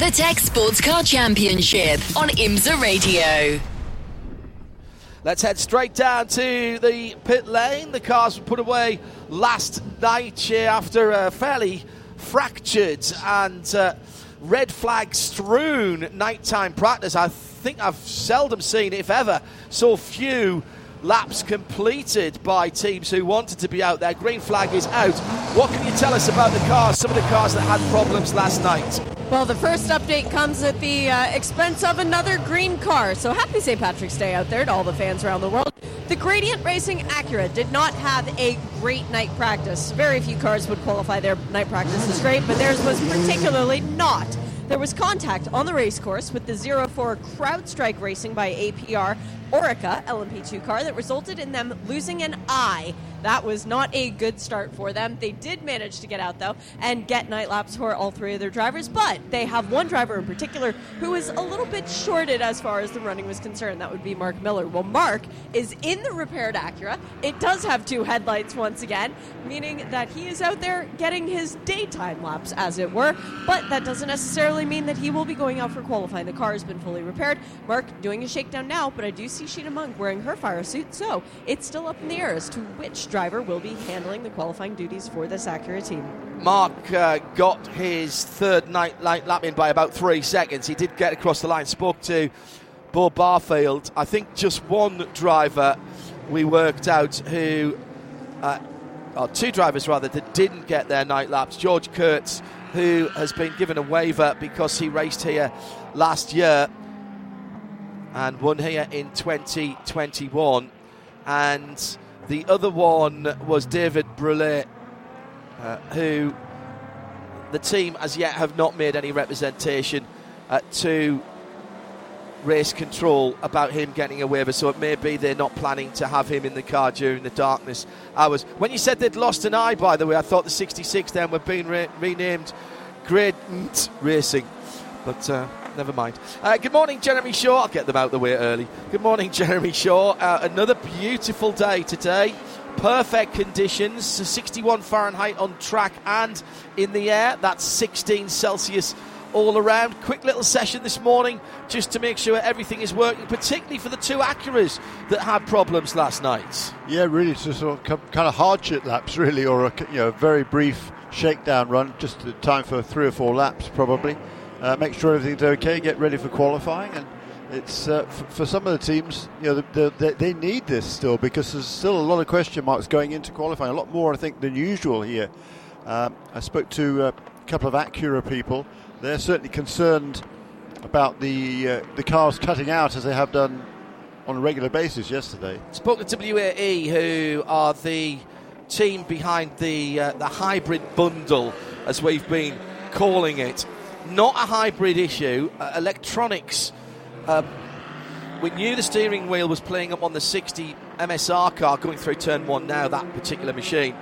WeatherTech Sports Car Championship on IMSA Radio. Let's head straight down to the pit lane. The cars were put away last night here after a fairly fractured and uh, red flag strewn nighttime practice. I think I've seldom seen, if ever, so few laps completed by teams who wanted to be out there. Green flag is out. What can you tell us about the cars, some of the cars that had problems last night? Well, the first update comes at the uh, expense of another green car. So happy St. Patrick's Day out there to all the fans around the world. The Gradient Racing Acura did not have a great night practice. Very few cars would qualify their night practice as great, but theirs was particularly not. There was contact on the racecourse with the 04 CrowdStrike Racing by APR Oreca LMP2 car that resulted in them losing an eye. That was not a good start for them. They did manage to get out though and get night laps for all three of their drivers, but they have one driver in particular who is a little bit shorted as far as the running was concerned. That would be Mark Miller. Well, Mark is in the repaired Acura. It does have two headlights once again, meaning that he is out there getting his daytime laps, as it were, but that doesn't necessarily mean that he will be going out for qualifying. The car has been fully repaired. Mark doing a shakedown now, but I do see Sheena Monk wearing her fire suit, so it's still up in the air as to which driver will be handling the qualifying duties for this Acura team. Mark uh, got his third night light lap in by about three seconds. He did get across the line, spoke to Bob Barfield. I think just one driver we worked out who, uh, or two drivers rather, that didn't get their night laps. George Kurtz, who has been given a waiver because he raced here last year and won here in 2021. And the other one was David Brulé, uh, who the team as yet have not made any representation uh, to race control about him getting a waiver. So it may be they're not planning to have him in the car during the darkness hours. When you said they'd lost an eye, by the way, I thought the 66 then were being re- renamed Gradient Racing. But uh, never mind. Uh, good morning, Jeremy Shaw. I'll get them out the way early. Good morning, Jeremy Shaw. Uh, another beautiful day today. Perfect conditions, 61 Fahrenheit on track and in the air. That's 16 Celsius all around. Quick little session this morning just to make sure everything is working, particularly for the two Acuras that had problems last night. Yeah, really, so sort of kind of hardship laps, really, or a you know very brief shakedown run, just time for three or four laps probably. Uh, make sure everything's okay, get ready for qualifying, and it's uh, f- for some of the teams, you know, the, the, they need this still because there's still a lot of question marks going into qualifying, a lot more I think than usual here. Um, I spoke to a couple of Acura people. They're certainly concerned about the uh, the cars cutting out as they have done on a regular basis yesterday. Spoke to WAE, who are the team behind the uh, the hybrid bundle, as we've been calling it. Not a hybrid issue. Uh, electronics. Uh, we knew the steering wheel was playing up on the 60 MSR car going through turn one now, that particular machine.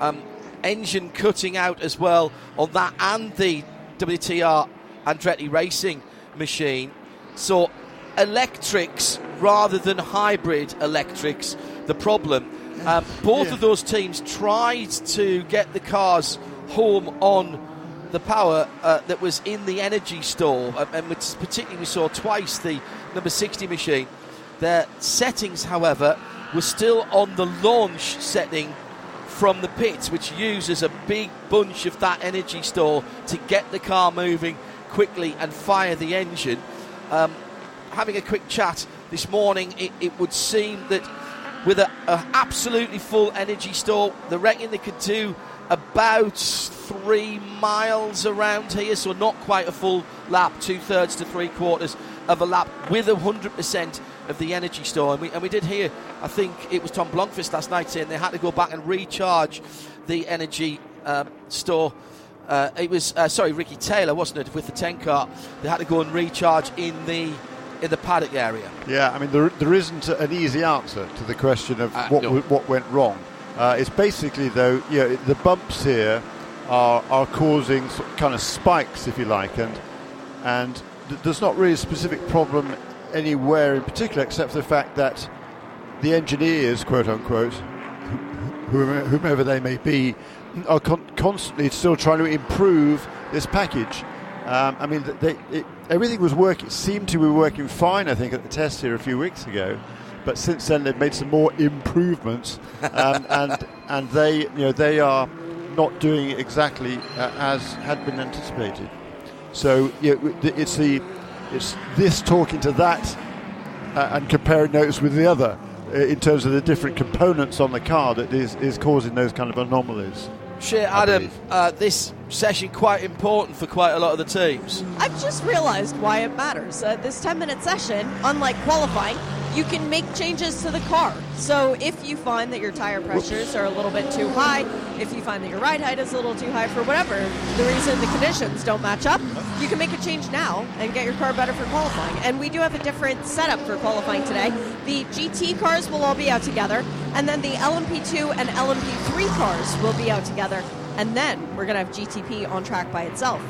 Um, engine cutting out as well on that and the WTR Andretti Racing machine. So electrics rather than hybrid electrics, the problem. Um, both Yeah. of those teams tried to get the cars home on the power uh, that was in the energy store, um, and particularly we saw twice the number 60 machine. Their settings, however, were still on the launch setting from the pits, which uses a big bunch of that energy store to get the car moving quickly and fire the engine. Um, having a quick chat this morning, it, it would seem that with a, a absolutely full energy store, they reckon they could do about three miles around here, so not quite a full lap, two thirds to three quarters of a lap with 100% of the energy store. And we, and we did hear, I think it was Tom Blomqvist last night saying they had to go back and recharge the energy um, store Uh, it was uh, sorry, Ricky Taylor, wasn't it, with the 10 car? They had to go and recharge in the in the paddock area. Yeah, I mean there, there isn't an easy answer to the question of Uh, what no. w- what went wrong. Uh, it's basically though, yeah, the bumps here are are causing sort of kind of spikes, if you like, and and th- there's not really a specific problem anywhere in particular, except for the fact that the engineers, quote unquote, whomever they may be, are con- constantly still trying to improve this package. Um, I mean, they, it, everything was working, seemed to be working fine, I think, at the test here a few weeks ago. But since then, they've made some more improvements, um, and and they, you know, they are not doing exactly uh, as had been anticipated. So yeah, w- th- it's the it's this talking to that uh, and comparing notes with the other uh, in terms of the different components on the car that is, is causing those kind of anomalies. Sure, Adam, uh, this session quite important for quite a lot of the teams. I've just realized why it matters. Uh, this 10 minute session, unlike qualifying, you can make changes to the car. So if you find that your tire pressures are a little bit too high, if you find that your ride height is a little too high for whatever the reason the conditions don't match up, you can make a change now and get your car better for qualifying. And we do have a different setup for qualifying today. The GT cars will all be out together, and then the LMP2 and LMP3 cars will be out together. And then we're going to have GTP on track by itself.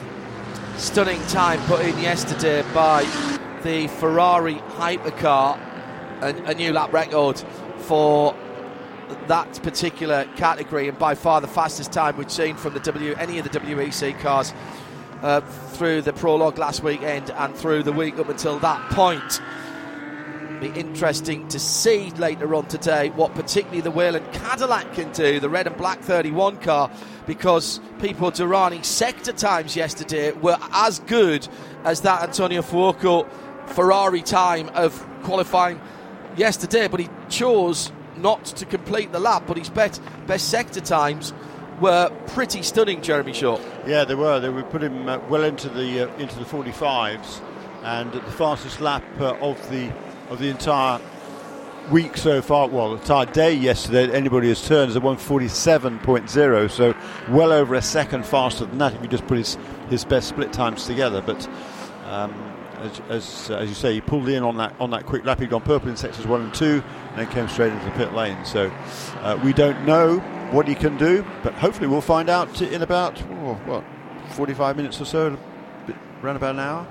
Stunning time put in yesterday by the Ferrari hypercar, a, a new lap record for that particular category, and by far the fastest time we've seen from the W any of the WEC cars uh, through the prologue last weekend and through the week up until that point. Be interesting to see later on today what particularly the Whelen Cadillac can do, the red and black 31 car, because Pipo Derani sector times yesterday were as good as that Antonio Fuoco Ferrari time of qualifying yesterday, but he chose not to complete the lap. But his best, best sector times were pretty stunning, Jeremy Shaw. Yeah, they were. They would put him uh, well into the uh, into the 45s, and at the fastest lap uh, of the of the entire week so far. Well, the entire day yesterday. Anybody has turned is a 147.0, so well over a second faster than that if you just put his his best split times together. But um, as, as, as you say, he pulled in on that on that quick lap. He'd gone purple in sectors one and two, and then came straight into the pit lane. So uh, we don't know what he can do, but hopefully we'll find out in about oh, what 45 minutes or so, around about an hour.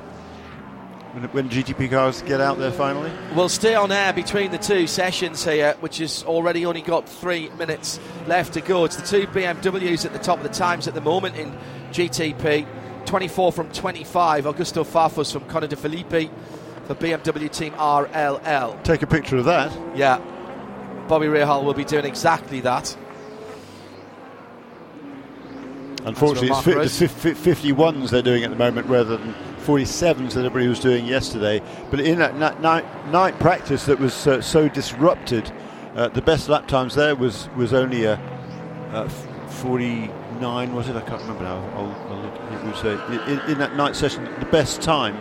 When, when GTP cars get out there finally. We'll stay on air between the two sessions here, which has already only got three minutes left to go. It's the two BMWs at the top of the times at the moment in GTP. 24 from 25. Augusto Farfus from Connor De Phillippi for BMW Team RLL. Take a picture of that. Yeah, Bobby Rahal will be doing exactly that. Unfortunately, it's fi- fif- 51s they're doing at the moment rather than 47s that everybody was doing yesterday. But in that night, night, practice that was uh, so disrupted, uh, the best lap times there was, was only a, a f- 49, was it? I can't remember now. I'll, I'll look. It was uh, in, in that night session, the best time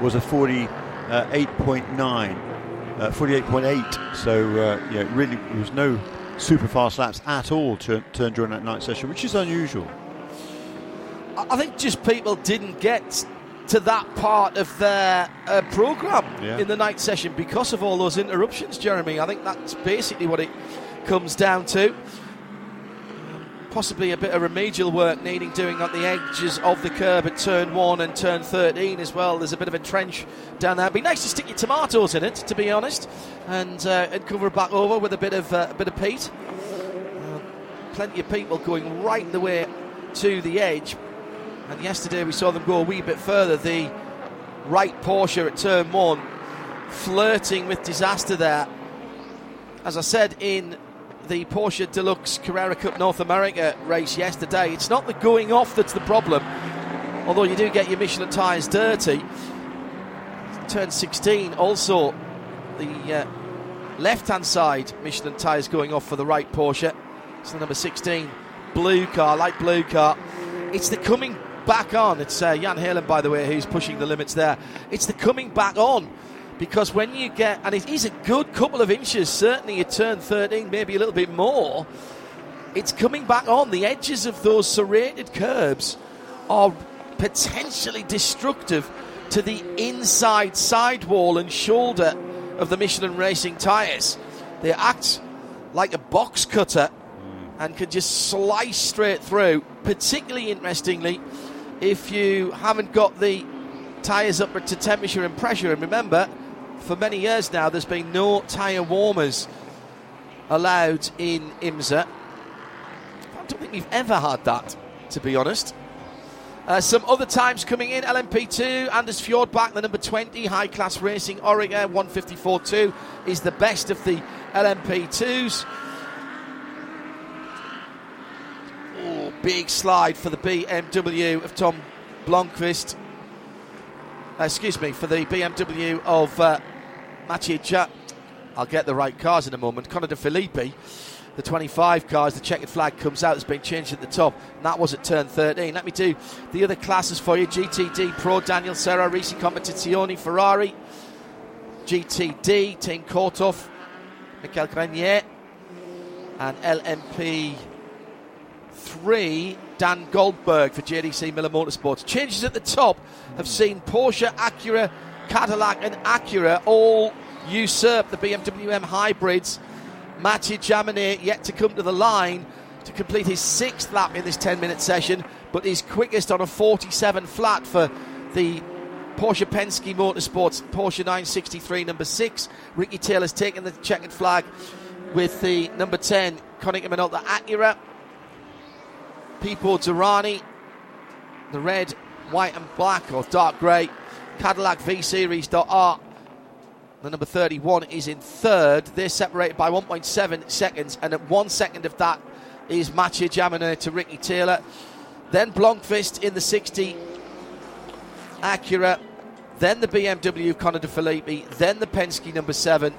was a 48.9. Uh, 48.8. So, uh, yeah, really, there was no super fast laps at all turned during that night session, which is unusual. I think just people didn't get to that part of their uh, program Yeah. in the night session because of all those interruptions, Jeremy. I think that's basically what it comes down to. Possibly a bit of remedial work needing doing at the edges of the curb at turn one and turn 13 as well. There's a bit of a trench down there. It'd be nice to stick your tomatoes in it, to be honest, and uh, and cover it back over with a bit of uh, a bit of peat. Uh, plenty of people going right the way to the edge. And yesterday we saw them go a wee bit further. The Wright Porsche at turn one, flirting with disaster there. As I said in the Porsche Deluxe Carrera Cup North America race yesterday, it's not the going off that's the problem, although you do get your Michelin tyres dirty. Turn 16 also the uh, left hand side Michelin tyres going off for the Wright Porsche. It's the number 16 blue car, light blue car. It's the coming back on. It's uh, Jan Heylen, by the way, who's pushing the limits there. It's the coming back on because when you get, and it is a good couple of inches, certainly at turn 13, maybe a little bit more. it's coming back on. The edges of those serrated curbs are potentially destructive to the inside sidewall and shoulder of the Michelin Racing tyres. They act like a box cutter and can just slice straight through. Particularly interestingly, if you haven't got the tyres up to temperature and pressure. And remember, for many years now, there's been no tyre warmers allowed in IMSA. I don't think we've ever had that, to be honest. Uh, some other times coming in LMP2, Anders Fjordbach, the number 20, high class racing, Oreca 154.2 is the best of the LMP2s. Big slide for the BMW of Tom Blomqvist. Uh, excuse me, for the BMW of uh, Mathieu Chat. I'll get the right cars in a moment. Connor De Phillippi the 25 cars, the checkered flag comes out. It's been changed at the top. And that was at turn 13. Let me do the other classes for you GTD Pro, Daniel Serra, Risi Competizione, Ferrari, GTD, Team Korthoff, Michael Grenier, and LMP 3, Dan Goldberg for JDC Miller Motorsports. Changes at the top have seen Porsche, Acura, Cadillac, and Acura all usurp the BMW M hybrids Mathieu Jaminet yet to come to the line to complete his sixth lap in this 10 minute session, but his quickest on a 47 flat for the Porsche Penske Motorsports Porsche 963 number 6. Ricky Taylor's taken the checkered flag with the number 10 Konica Minolta Acura. Pipo Derani, the red, white and black or dark grey. Cadillac V Series R the number 31 is in third. They're separated by 1.7 seconds, and at one second of that is Mathieu Jaminet to Ricky Taylor. Then Blomqvist in the 60 Acura. Then the BMW Connor De Phillippi. Then the Penske number 7.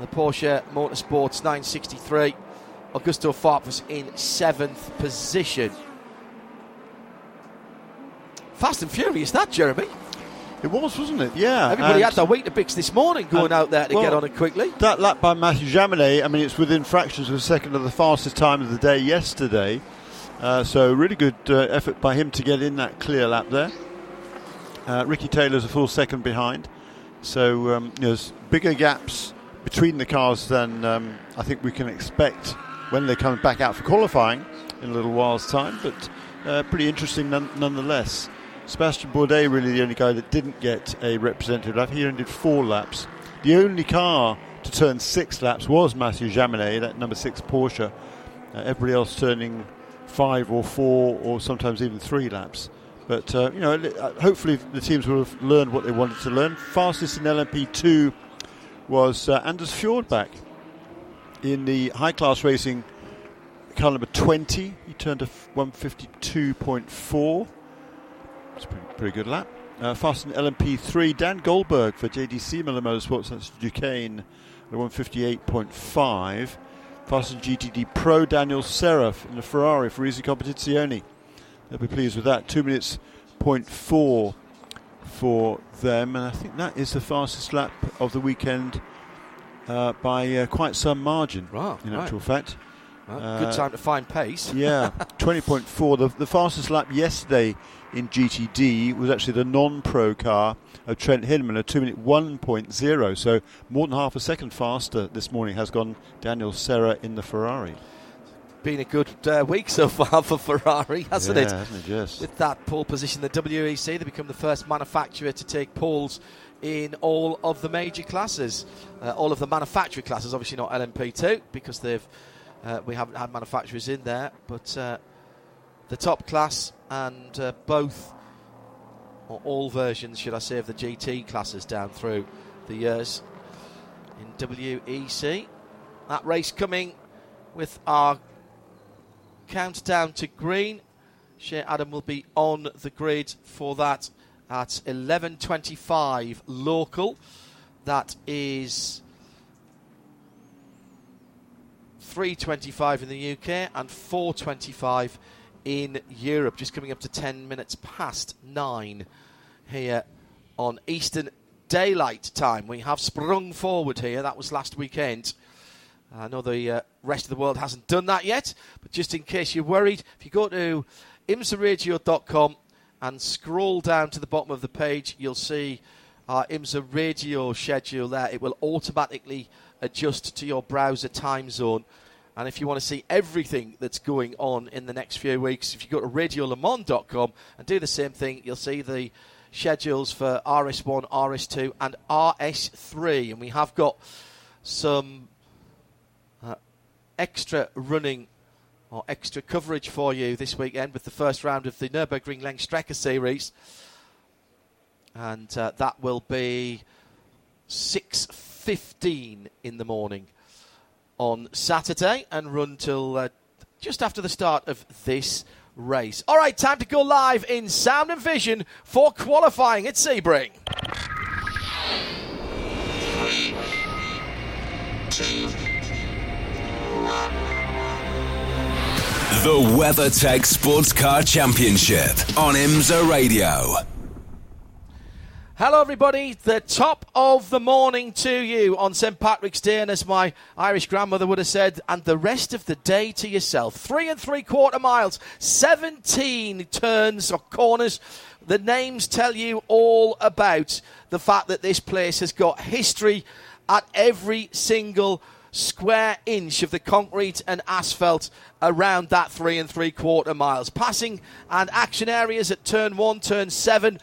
The Porsche Motorsports 963. Augusto Farfus in seventh position. Fast and furious, that, Jeremy. It was, wasn't it? Yeah. Everybody had their Weetabix this morning going out there to well, get on it quickly. That lap by Matthew Jaminet, I mean, it's within fractions of a second of the fastest time of the day yesterday. Uh, so, really good uh, effort by him to get in that clear lap there. Uh, Ricky Taylor's a full second behind. So, um, there's bigger gaps between the cars than um, I think we can expect when they come back out for qualifying in a little while's time. But uh, pretty interesting none- nonetheless. Sebastian Bourdais really the only guy that didn't get a representative lap. He only did four laps. The only car to turn six laps was Mathieu Jaminet, that number six Porsche. Uh, everybody else turning five or four or sometimes even three laps. But uh, you know, uh, hopefully the teams will have learned what they wanted to learn. Fastest in LMP2 was uh, Anders Fjordbach in the high class racing car number 20. He turned a 152.4. It's a pretty, pretty good lap. Uh, fast in LMP3, Dan Goldberg for JDC Miller Motorsports, that's Duquesne, at 158.5. Fast in GTD Pro, Daniel Serra in the Ferrari for Risi Competizione. They'll be pleased with that. Two minutes, point 0.4 for them, and I think that is the fastest lap of the weekend uh, by uh, quite some margin, wow, in right. actual fact. Well, good time to find pace. yeah, 20.4. The, the fastest lap yesterday in GTD was actually the non-pro car of Trent Hinman, a 2 minute 1.0. So more than half a second faster this morning has gone Daniel Serra in the Ferrari. Been a good uh, week so far for Ferrari, hasn't yeah, it? Hasn't it just? With that pole position, the WEC, they become the first manufacturer to take poles in all of the major classes. Uh, all of the manufacturer classes, obviously not LMP2 because they've uh, we haven't had manufacturers in there, but uh, the top class and uh, both, or all versions, should I say, of the GT classes down through the years in WEC. That race coming with our countdown to green. Shea Adam will be on the grid for that at 11.25 local. That is 3.25 in the UK and 4.25 in Europe, just coming up to 10 minutes past 9 here on Eastern Daylight Time. We have sprung forward here, that was last weekend. I know the uh, rest of the world hasn't done that yet, but just in case you're worried, if you go to imsaradio.com and scroll down to the bottom of the page, you'll see our IMSA radio schedule there. It will automatically adjust to your browser time zone. And if you want to see everything that's going on in the next few weeks, if you go to radiolemans.com and do the same thing, you'll see the schedules for RS1, RS2, and RS3. And we have got some uh, extra running or extra coverage for you this weekend with the first round of the Nürburgring Langstrecke Series. And uh, that will be 6.15 in the morning on Saturday and run till uh, just after the start of this race. All right, time to go live in sound and vision for qualifying at Sebring. The WeatherTech Sports Car Championship on IMSA Radio. Hello, everybody. The top of the morning to you on St. Patrick's Day, and as my Irish grandmother would have said, and the rest of the day to yourself. Three and three quarter miles, 17 turns or corners. The names tell you all about the fact that this place has got history at every single square inch of the concrete and asphalt around that three and three quarter miles. Passing and action areas at turn one, turn seven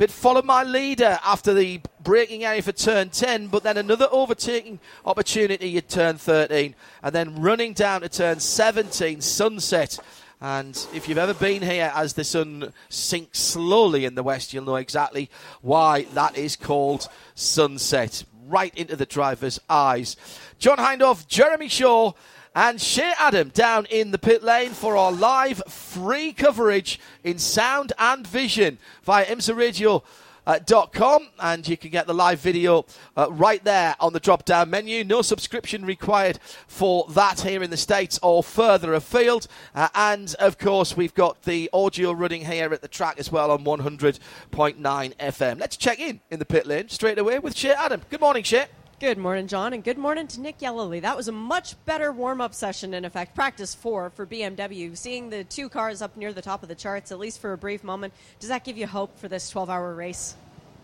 but followed my leader after the braking area for turn 10, but then another overtaking opportunity at turn 13, and then running down to turn 17, sunset. And if you've ever been here as the sun sinks slowly in the west, you'll know exactly why that is called sunset. Right into the driver's eyes. John Hindhaugh, Jeremy Shaw, and Shea Adam down in the pit lane for our live free coverage in sound and vision via IMSA Radio. Uh, dot com. And you can get the live video uh, right there on the drop down menu. No subscription required for that here in the states or further afield. Uh, and of course we've got the audio running here at the track as well on 100.9 fm let's check in in the pit lane straight away with Shea Adam. Good morning Shea Good morning, John, and good morning to Nick Yelloly. That was a much better warm up session, in effect, practice four for BMW. Seeing the two cars up near the top of the charts, at least for a brief moment, does that give you hope for this 12 hour race?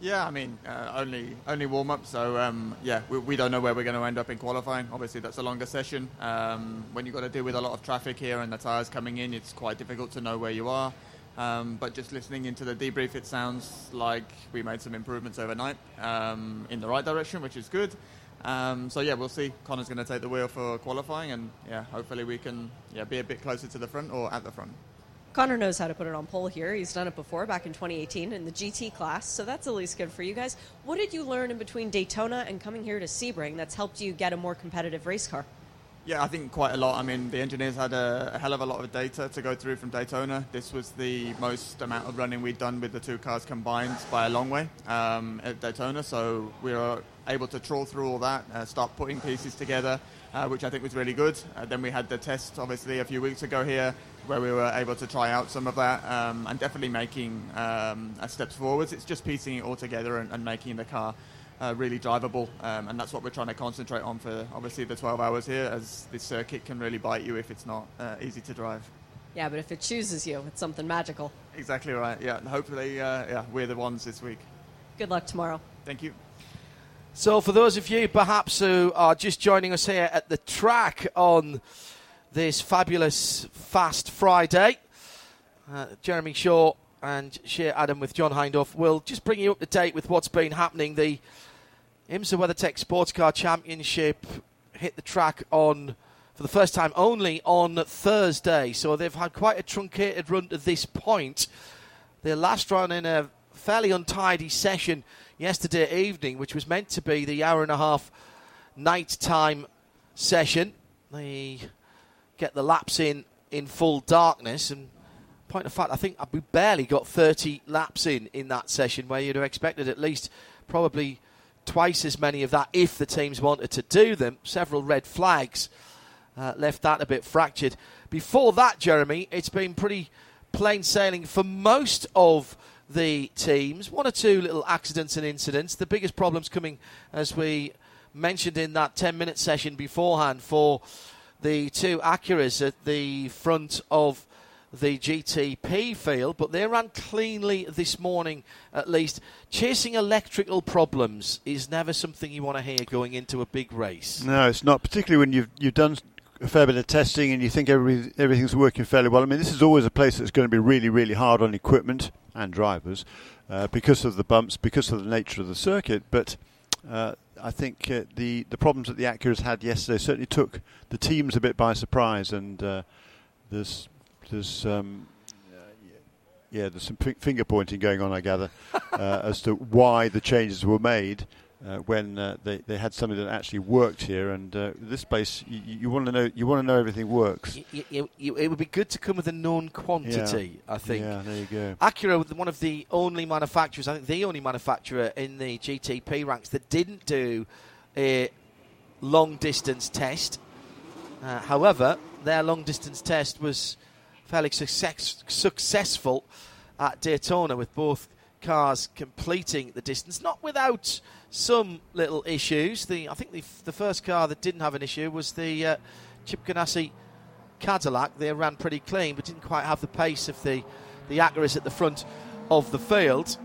Yeah, I mean, uh, only only warm up, so um, yeah, we, we, don't know where we're going to end up in qualifying. Obviously, that's a longer session. Um, when you've got to deal with a lot of traffic here and the tyres coming in, it's quite difficult to know where you are. Um, but just listening into the debrief, it sounds like we made some improvements overnight um, in the right direction, which is good. Um, so yeah, we'll see. Connor's going to take the wheel for qualifying, and yeah, hopefully we can yeah be a bit closer to the front or at the front. Connor knows how to put it on pole here. He's done it before back in 2018 in the GT class, so that's at least good for you guys. What did you learn in between Daytona and coming here to Sebring that's helped you get a more competitive race car? Yeah, I think quite a lot. I mean, the engineers had a, a, hell of a lot of data to go through from Daytona. This was the most amount of running we'd done with the two cars combined by a long way um, at Daytona. So we were able to trawl through all that, uh, start putting pieces together, uh, which I think was really good. Uh, then we had the test, obviously, a few weeks ago here, where we were able to try out some of that um, and definitely making um, steps forwards. It's just piecing it all together and, and making the car uh, really drivable, um, and that's what we're trying to concentrate on for obviously the 12 hours here, as this circuit can really bite you if it's not uh, easy to drive. Yeah, but if it chooses you, it's something magical. Exactly right. Yeah, and hopefully, uh, yeah, we're the ones this week. Good luck tomorrow. Thank you. So, for those of you perhaps who are just joining us here at the track on this fabulous Fast Friday, uh, Jeremy Shaw and Shea Adam with John Hindhaugh will just bring you up to date with what's been happening. The IMSA WeatherTech Sports Car Championship hit the track on for the first time only on Thursday, so they've had quite a truncated run to this point. Their last run in a fairly untidy session yesterday evening, which was meant to be the hour and a half night time session. They get the laps in in full darkness and point of fact, I think we barely got 30 laps in in that session where you'd have expected at least probably twice as many of that if the teams wanted to do them. Several red flags uh, left that a bit fractured. Before that, Jeremy, it's been pretty plain sailing for most of the teams. One or two little accidents and incidents. The biggest problems coming as we mentioned in that 10 minute session beforehand for the two Acuras at the front of the GTP field, but they ran cleanly this morning at least. Chasing electrical problems is never something you want to hear going into a big race. No, it's not, particularly when you've, you've done a fair bit of testing and you think every, everything's working fairly well. I mean, this is always a place that's going to be really, really hard on equipment and drivers uh, because of the bumps, because of the nature of the circuit. But uh, I think uh, the the problems that the Acuras had yesterday certainly took the teams a bit by surprise, and uh, there's there's um, yeah, there's some finger pointing going on, I gather, uh, as to why the changes were made uh, when uh, they, they had something that actually worked here. And uh, this place, you, you want to know you want to know everything works. You, it would be good to come with a known quantity. Yeah. I think. Yeah, there you go. Acura, one of the only manufacturers, I think the only manufacturer in the GTP ranks that didn't do a long distance test. Uh, however, their long distance test was fairly success, successful at Daytona with both cars completing the distance, not without some little issues. The I think the, the first car that didn't have an issue was the uh, Chip Ganassi Cadillac. They ran pretty clean, but didn't quite have the pace of the the Acuras at the front of the field.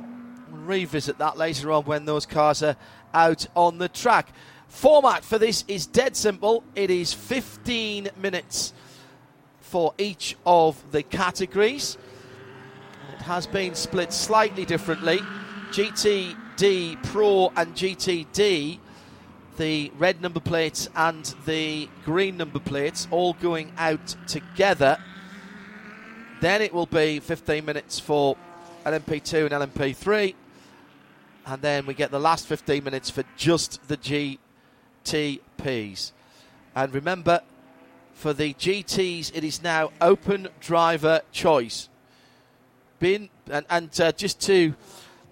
We'll revisit that later on when those cars are out on the track. Format for this is dead simple. It is 15 minutes for each of the categories. It has been split slightly differently. GTD Pro and GTD, the red number plates and the green number plates, all going out together. Then it will be 15 minutes for LMP2 and LMP3. And then we get the last 15 minutes for just the GTPs. And remember, for the GTs, it is now open driver choice. Been and, and uh, just to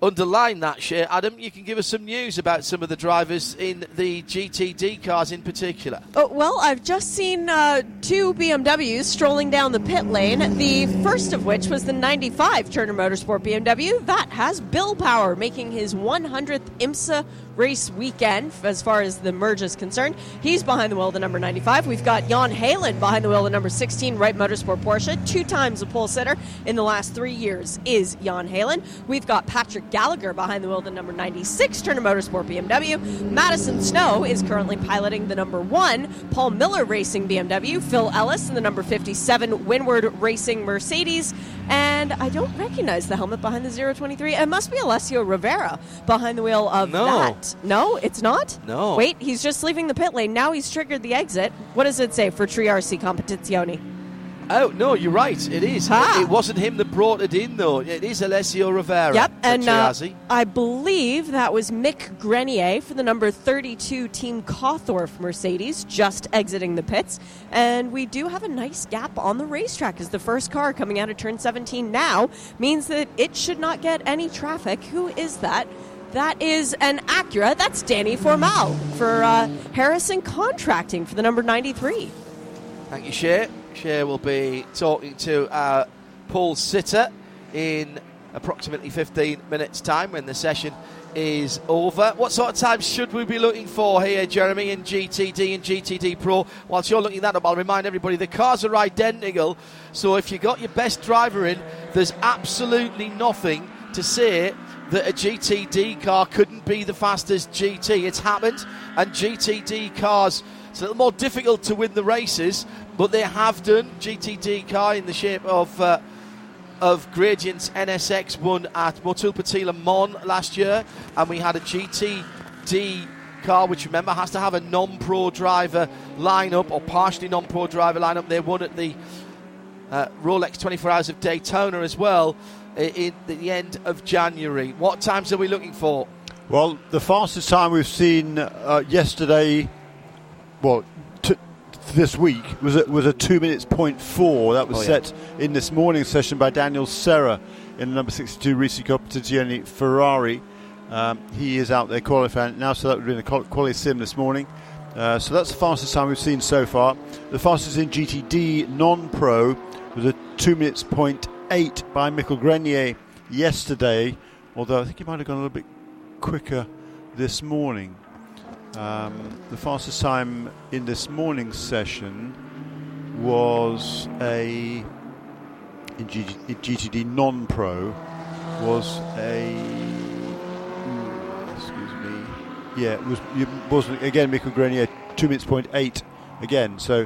underline that, Shea, Adam, you can give us some news about some of the drivers in the GTD cars in particular. Oh, well, I've just seen uh, two BMWs strolling down the pit lane. The first of which was the 95 Turner Motorsport BMW. That has Bill Power making his 100th IMSA race weekend as far as the merge is concerned. He's behind the wheel of the number 95. We've got Jan Heylen behind the wheel of the number 16 Wright Motorsport Porsche. Two times a pole sitter in the last three years is Jan Heylen. We've got Patrick Gallagher behind the wheel of the number 96 Turner Motorsport BMW. Madison Snow is currently piloting the number one Paul Miller Racing BMW. Phil Ellis in the number 57 Winward Racing Mercedes. And I don't recognize the helmet behind the 023. It must be Alessio Rovera behind the wheel of No. that. No, it's not? No. Wait, he's just leaving the pit lane. Now he's triggered the exit. What does it say for Triarsi Competizione? Oh, no, you're right. It is. Ah. It, it wasn't him that brought it in, though. It is Alessio Rovera. Yep, and uh, I believe that was Mick Grenier for the number 32 Team Korthoff Mercedes just exiting the pits. And we do have a nice gap on the racetrack as the first car coming out of turn 17 now means that it should not get any traffic. Who is that? That is an Acura. That's Danny Formal for uh, Harrison Contracting for the number 93. Thank you, Shea. Will be talking to our pole sitter in approximately 15 minutes' time when the session is over. What sort of times should we be looking for here, Jeremy, in GTD and GTD Pro? Whilst you're looking that up, I'll remind everybody the cars are identical. So if you got your best driver in, there's absolutely nothing to say that a GTD car couldn't be the fastest GT. It's happened, and GTD cars. It's a little more difficult to win the races, but they have done. GTD car in the shape of uh, of Gradient's NSX won at Motul Mon last year, and we had a GTD car, which remember has to have a non-pro driver lineup or partially non-pro driver lineup. They won at the uh, Rolex 24 Hours of Daytona as well in the end of January. What times are we looking for? Well, the fastest time we've seen uh, yesterday, well, this week was a, was a two minutes point four. That was Oh, yeah. set in this morning's session by Daniel Serra in the number 62 Risi Competizione Ferrari. Um, he is out there qualifying now, so that would be in the qual- quali sim this morning. Uh, so that's the fastest time we've seen so far. The fastest in GTD non-pro was a two minutes point eight by Michael Grenier yesterday. Although I think he might have gone a little bit quicker this morning. Um, the fastest time in this morning's session was a in, GTD non-pro was a excuse me. Yeah it was it was again Mikael Grenier two minutes point eight again. So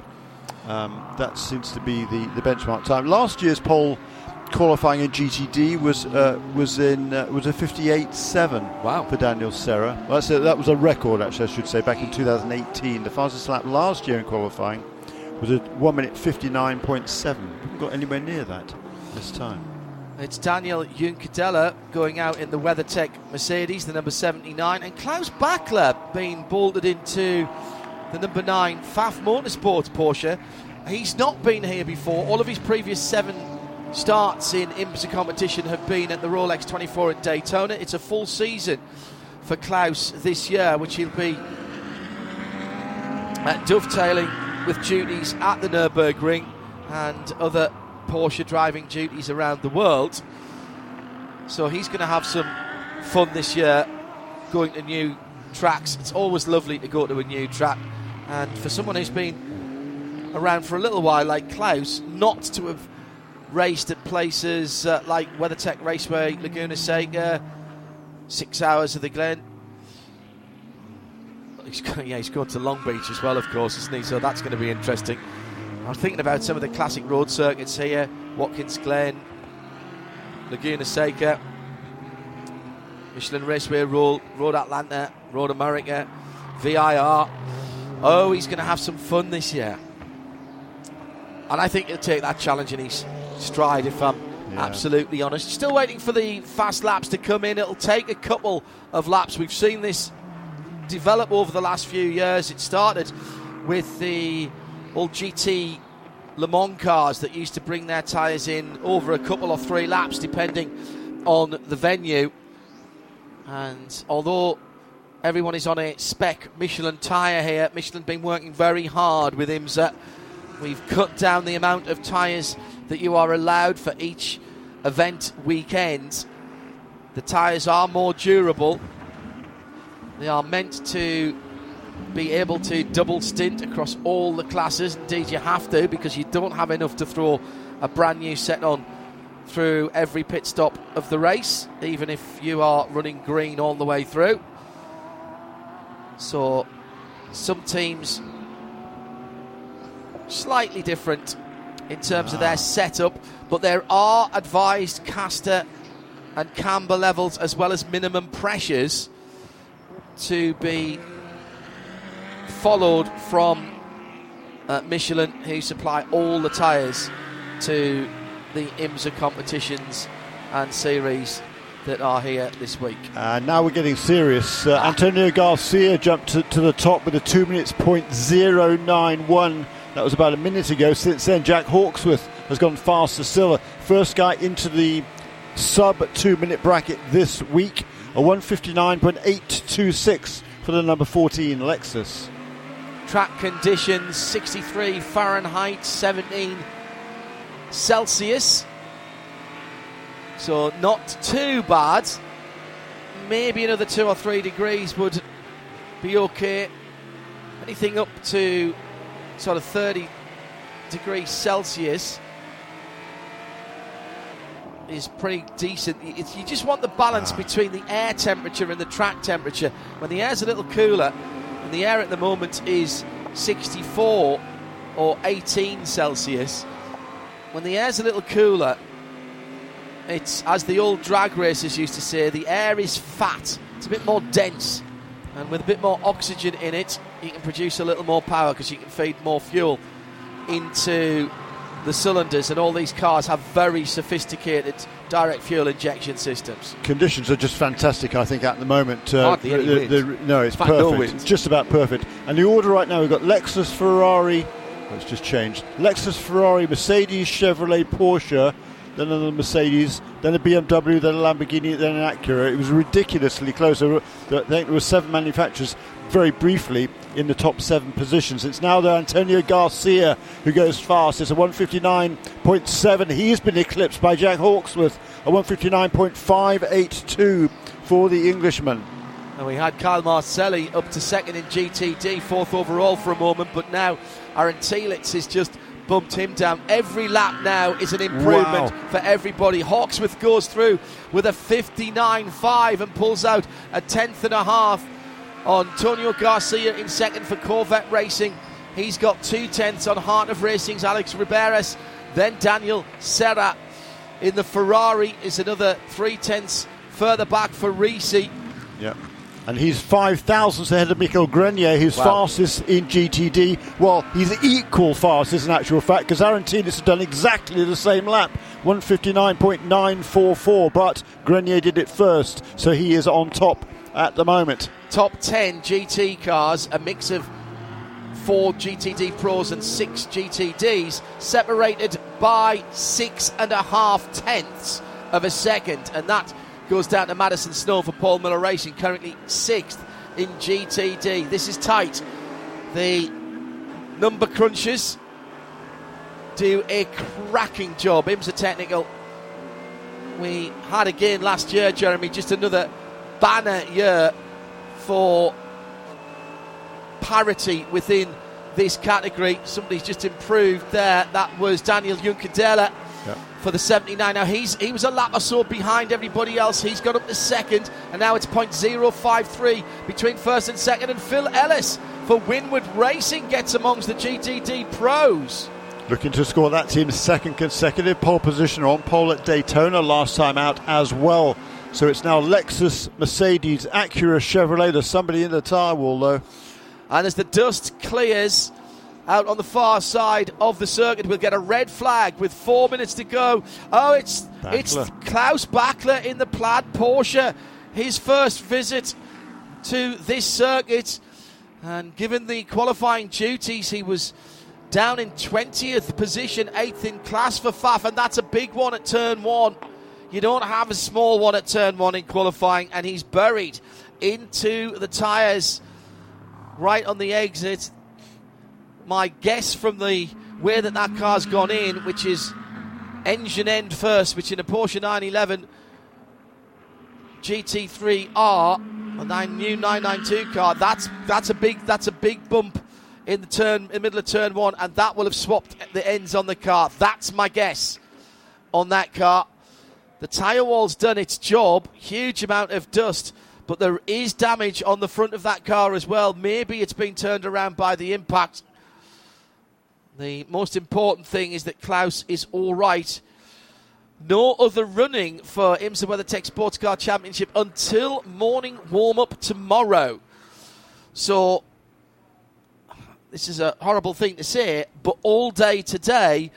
um, that seems to be the, the benchmark time. Last year's pole qualifying in GTD was uh, was in uh, was a 58.7 wow. for Daniel Serra. Well, a, that was a record, actually, I should say, back in 2018. The fastest lap last year in qualifying was a 1 minute 59.7. Haven't got anywhere near that this time. It's Daniel Juncadella going out in the WeatherTech Mercedes, the number 79, and Klaus Bachler being bolted into the number 9 Pfaff Motorsports Porsche. He's not been here before. All of his previous seven starts in IMSA competition have been at the Rolex 24 at Daytona. It's a full season for Klaus this year, which he'll be dovetailing with duties at the Nürburgring and other Porsche driving duties around the world. So he's going to have some fun this year going to new tracks. It's always lovely to go to a new track. And for someone who's been around for a little while, like Klaus, not to have raced at places uh, like WeatherTech Raceway, Laguna Seca, six hours of the Glen. He's yeah, he's going to Long Beach as well, of course, isn't he? So that's going to be interesting. I'm thinking about some of the classic road circuits here Watkins Glen, Laguna Seca, Michelin Raceway Road, Road Atlanta, Road America, VIR. Oh, he's going to have some fun this year. And I think he'll take that challenge and his stride, if I'm yeah. absolutely honest. Still waiting for the fast laps to come in. It'll take a couple of laps. We've seen this develop over the last few years. It started with the old GT Le Mans cars that used to bring their tyres in over a couple or three laps, depending on the venue. And although everyone is on a spec Michelin tyre here, Michelin been working very hard with IMSA. We've cut down the amount of tyres that you are allowed for each event weekend. The tyres are more durable. They are meant to be able to double stint across all the classes. Indeed, you have to because you don't have enough to throw a brand new set on through every pit stop of the race, even if you are running green all the way through. So, some teams slightly different in terms of their setup, but there are advised caster and camber levels as well as minimum pressures to be followed from uh, Michelin, who supply all the tyres to the IMSA competitions and series that are here this week. And now we're getting serious. Uh, Antonio Garcia jumped to, to, the top with a 2 minutes point zero nine one. That was about a minute ago. Since then, Jack Hawksworth has gone faster still. First guy into the sub two minute bracket this week. A 159.826 for the number 14 Lexus. Track conditions 63 Fahrenheit, 17 Celsius. So not too bad. Maybe another two or three degrees would be okay. Anything up to sort of 30 degrees Celsius is pretty decent. It's, you just want the balance ah. between the air temperature and the track temperature. When the air's a little cooler, and the air at the moment is 64 or 18 Celsius, when the air's a little cooler, it's as the old drag racers used to say, the air is fat. It's a bit more dense, and with a bit more oxygen in it, you can produce a little more power because you can feed more fuel into the cylinders, and all these cars have very sophisticated direct fuel injection systems. Conditions are just fantastic, I think, at the moment. Uh, Hardly any the, the, no, it's fact, perfect. No just about perfect. And the order right now, we've got Lexus, Ferrari. Oh, it's just changed. Lexus, Ferrari, Mercedes, Chevrolet, Porsche, then another Mercedes, then a BMW, then a Lamborghini, then an Acura. It was ridiculously close. I think there were seven manufacturers very briefly in the top seven positions. It's now the Antonio Garcia who goes fast. It's a 159.7. He's been eclipsed by Jack Hawksworth, a 159.582 for the Englishman. And we had Kyle Marcelli up to second in GTD, fourth overall for a moment, but now Aaron Telitz has just bumped him down. Every lap now is an improvement Wow. for everybody. Hawksworth goes through with a 59.5 and pulls out a tenth and a half Antonio Garcia in second for Corvette Racing. He's got two tenths on Heart of Racing's Alex Riberas. Then Daniel Serra in the Ferrari is another three tenths further back for Risi. Yeah. And he's five thousandths ahead of Michael Grenier, who's Wow. fastest in GTD. Well, he's equal fastest in actual fact, because Aaron has done exactly the same lap, 159.944, but Grenier did it first, so he is on top at the moment. Top 10 GT cars, a mix of four GTD Pros and six GTDs, separated by six and a half tenths of a second. And that goes down to Madison Snow for Paul Miller Racing, currently sixth in GTD. This is tight. The number crunchers do a cracking job. IMSA Technical. We had again last year, Jeremy, just another banner year for parity within this category. Somebody's just improved there. That was Daniel Juncadella Yeah. for the 79. Now he's he was a lap or so behind everybody else. He's got up to second, and now it's .053 between first and second. And Phil Ellis for Winward Racing gets amongst the GTD pros. Looking to score that team's second consecutive pole position on pole at Daytona last time out as well. So it's now Lexus, Mercedes, Acura, Chevrolet. There's somebody in the tyre wall though. And as the dust clears out on the far side of the circuit, we'll get a red flag with four minutes to go. Oh, it's it's Klaus Bachler in the plaid Porsche. His first visit to this circuit. And given the qualifying duties, he was down in 20th position, 8th in class for Pfaff, and that's a big one at turn one. You don't have a small one at turn one in qualifying, and he's buried into the tyres right on the exit. My guess from the way that that car's gone in, which is engine end first, which in a Porsche 911 GT3R, a new 992 car, that's that's a big that's a big bump in the turn in the middle of turn one, and that will have swapped the ends on the car. That's my guess on that car. The tyre wall's done its job, huge amount of dust, but there is damage on the front of that car as well. Maybe it's been turned around by the impact. The most important thing is that Klaus is all right. No other running for IMSA WeatherTech Sports Car Championship until morning warm up tomorrow. So, this is a horrible thing to say, but all day today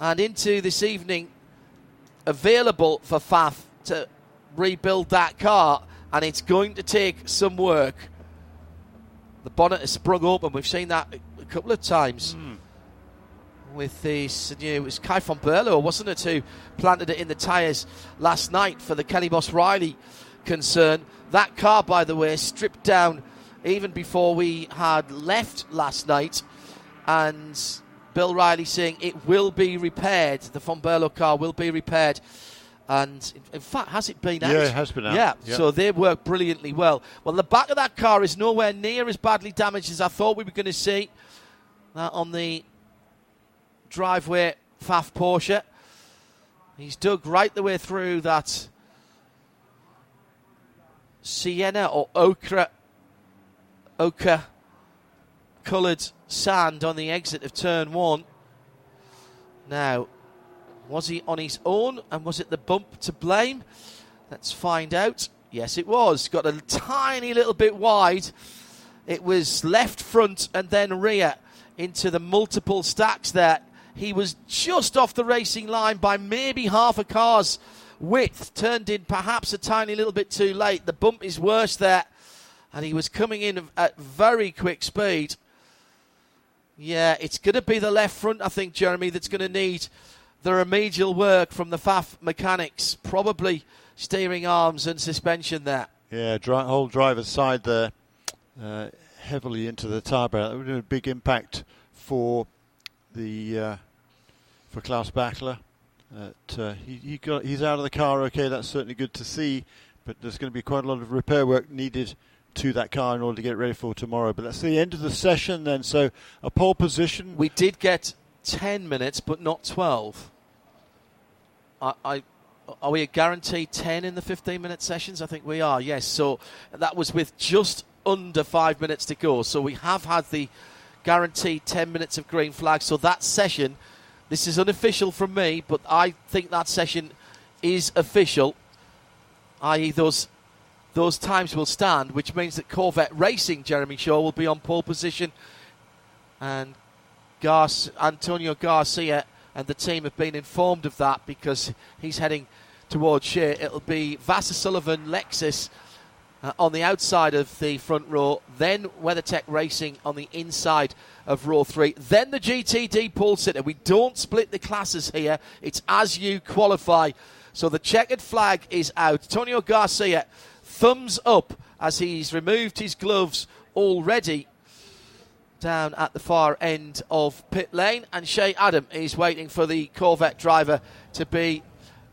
and into this evening, available for Pfaff to rebuild that car, and it's going to take some work. The bonnet has sprung open. We've seen that a couple of times hmm. with this new. It was Kay van Berlo, wasn't it, who planted it in the tyres last night for the Kelly-Moss Riley concern. That car, by the way, stripped down even before we had left last night, and Bill Riley saying it will be repaired. The van Berlo car will be repaired. And in- fact, has it been out? Yeah, it has been out. Yeah, Yeah. so they work brilliantly well. Well, the back of that car is nowhere near as badly damaged as I thought we were going to see. That on the driveway Pfaff Porsche. He's dug right the way through that sienna or ochre, ochre coloured sand on the exit of turn one. Now, was he on his own and was it the bump to blame? Let's find out. Yes, it was. Got a tiny little bit wide. It was left front and then rear into the multiple stacks there. He was just off the racing line by maybe half a car's width. Turned in perhaps a tiny little bit too late. The bump is worse there. And he was coming in at very quick speed. Yeah, it's going to be the left front, I think, Jeremy, that's going to need the remedial work from the Pfaff mechanics. Probably steering arms and suspension there. Yeah, dri- whole driver's side there, uh, heavily into the tyre barrier. That would have a big impact for the uh, for Klaus Bachler. That, uh, he, he got he's out of the car. Okay, that's certainly good to see. but there's going to be quite a lot of repair work needed to that car in order to get ready for tomorrow. But that's the end of the session then. So a pole position. We did get 10 minutes, but not 12. I, I are we a guaranteed 10 in the 15 minute sessions? I think we are, yes. So that was with just under five minutes to go. So we have had the guaranteed 10 minutes of green flag. So that session, this is unofficial from me, but I think that session is official, i.e., those those times will stand, which means that Corvette Racing, Jeremy Shaw, will be on pole position. And Gar- Antonio Garcia and the team have been informed of that because he's heading towards Shea. It'll be Vasser Sullivan, Lexus uh, on the outside of the front row, then WeatherTech Racing on the inside of row three, then the GTD pole sitter. We don't split the classes here, it's as you qualify. So the checkered flag is out. Antonio Garcia thumbs up as he's removed his gloves already down at the far end of pit lane. And Shea Adam is waiting for the Corvette driver to be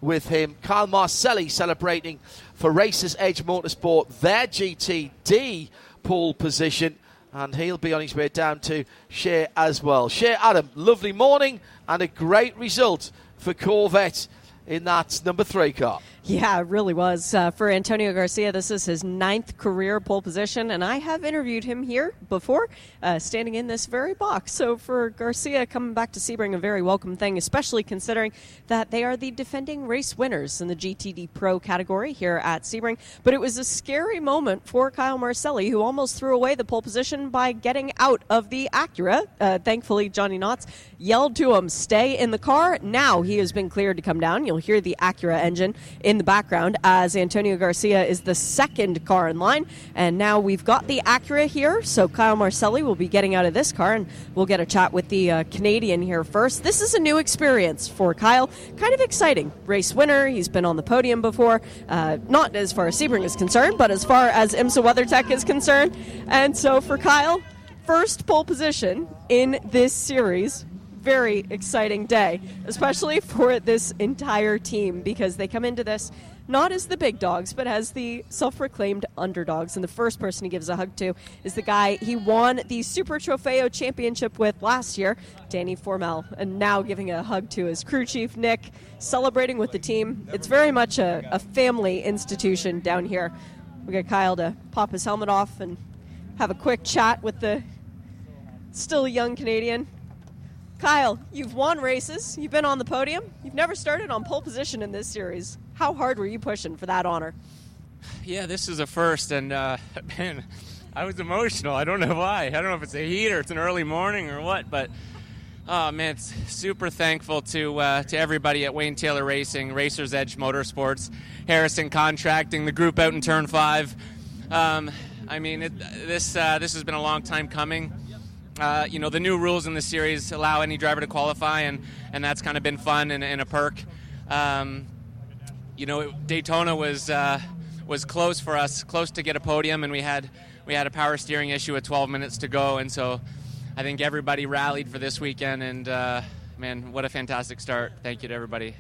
with him. Kyle Marcelli celebrating for Racers Edge Motorsport their GTD pole position. And he'll be on his way down to Shea as well. Shea Adam, lovely morning and a great result for Corvette in that number three car. Yeah, it really was. Uh, for Antonio Garcia, this is his ninth career pole position, and I have interviewed him here before, uh, standing in this very box. So for Garcia, coming back to Sebring, a very welcome thing, especially considering that they are the defending race winners in the GTD Pro category here at Sebring. But it was a scary moment for Kyle Marcelli, who almost threw away the pole position by getting out of the Acura. Uh, thankfully, Johnny Knotts yelled to him, stay in the car. Now he has been cleared to come down. You'll hear the Acura engine in the background as Antonio Garcia is the second car in line. And now we've got the Acura here, so Kyle Marcelli will be getting out of this car and we'll get a chat with the uh, Canadian here first. This is a new experience for Kyle, kind of exciting. Race winner, he's been on the podium before, uh, not as far as Sebring is concerned, but as far as IMSA WeatherTech is concerned. And so for Kyle, first pole position in this series very exciting day, especially for this entire team because they come into this not as the big dogs, but as the self proclaimed underdogs. And the first person he gives a hug to is the guy he won the Super Trofeo Championship with last year, Danny Formal. And now giving a hug to his crew chief, Nick, celebrating with the team. It's very much a, a family institution down here. We got Kyle to pop his helmet off and have a quick chat with the still young Canadian. Kyle, you've won races, you've been on the podium, you've never started on pole position in this series. How hard were you pushing for that honor? Yeah, this is a first, and uh, man, I was emotional. I don't know why. I don't know if it's a heat or it's an early morning or what, but oh man, it's super thankful to uh, to everybody at Wayne Taylor Racing, Racers Edge Motorsports, Harrison Contracting, the group out in Turn Five. Um, I mean, it, this uh, this has been a long time coming. Uh, you know, the new rules in the series allow any driver to qualify, and, and that's kind of been fun and, and a perk. Um, you know, Daytona was uh, was close for us, close to get a podium, and we had we had a power steering issue with 12 minutes to go, and so I think everybody rallied for this weekend, and uh, man, what a fantastic start! Thank you to everybody.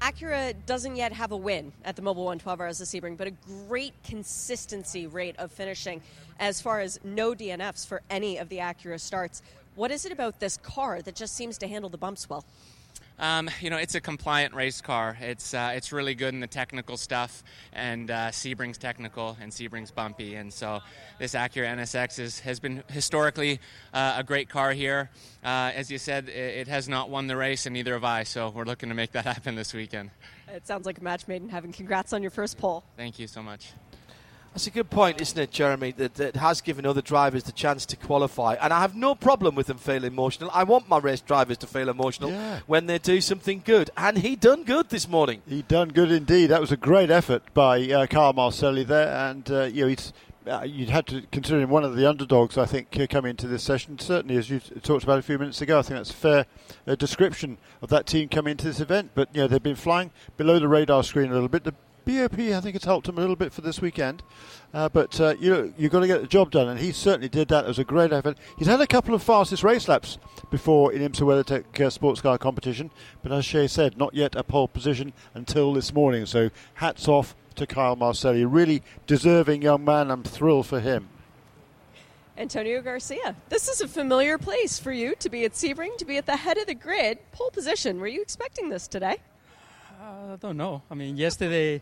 Acura doesn't yet have a win at the Mobil 112 Hours of Sebring, but a great consistency rate of finishing as far as no DNFs for any of the Acura starts. What is it about this car that just seems to handle the bumps well? Um, you know, it's a compliant race car. It's uh, it's really good in the technical stuff, and uh, Sebring's technical and Sebring's bumpy, and so this Acura NSX is, has been historically uh, a great car here. Uh, as you said, it, it, has not won the race, and neither have I. So we're looking to make that happen this weekend. It sounds like a match made in heaven. Congrats on your first pole. Thank you so much. That's a good point, isn't it, Jeremy? That, that has given other drivers the chance to qualify. And I have no problem with them feeling emotional. I want my race drivers to feel emotional Yeah. when they do something good. And he done good this morning. He done good indeed. That was a great effort by uh, Carl Marcelli there, and uh, you know he's. Uh, you'd had to consider him one of the underdogs, I think, uh, coming into this session. Certainly, as you talked about a few minutes ago, I think that's a fair uh, description of that team coming into this event. But you know, they've been flying below the radar screen a little bit. The BOP, I think, it's helped him a little bit for this weekend. Uh, but uh, you you've got to get the job done, and he certainly did that. It was a great effort. He's had a couple of fastest race laps before in IMSA WeatherTech uh, Sports Car competition, but as Shea said, not yet a pole position until this morning. So hats off to Kyle Marcelli. Really deserving young man. I'm thrilled for him. Antonio Garcia, this is a familiar place for you to be at Sebring, to be at the head of the grid, pole position. Were you expecting this today? I don't know. I mean, yesterday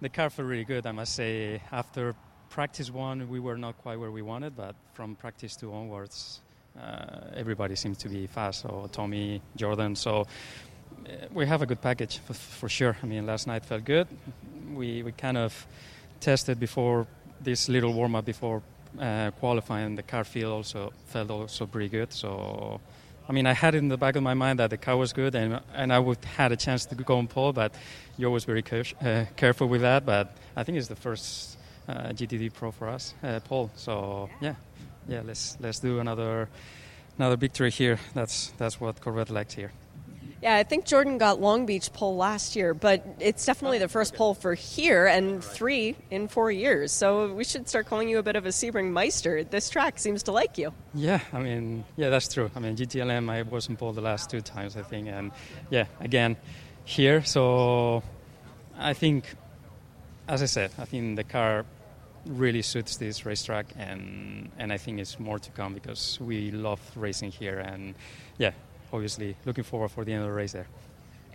the car felt really good, I must say. After practice one, we were not quite where we wanted, but from practice two onwards, uh, everybody seems to be fast. So Tommy, Jordan. So uh, we have a good package for, for, sure. I mean, last night felt good. We we kind of tested before this little warm up before uh, qualifying. The car feel also felt also pretty good. So. I mean, I had it in the back of my mind that the car was good, and and I would had a chance to go on pole, but you're always very uh, careful with that. But I think it's the first uh, GTD Pro for us, uh, pole. So yeah, yeah, let's let's do another another victory here. That's that's what Corvette likes here. Yeah, I think Jordan got Long Beach pole last year, but it's definitely the first pole for here and three in four years. So we should start calling you a bit of a Sebring Meister. This track seems to like you. Yeah, I mean, yeah, that's true. I mean, GTLM, I wasn't pole the last two times, I think, and yeah, again, here. So I think, as I said, I think the car really suits this racetrack, and and I think it's more to come because we love racing here, and yeah, obviously looking forward for the end of the race there.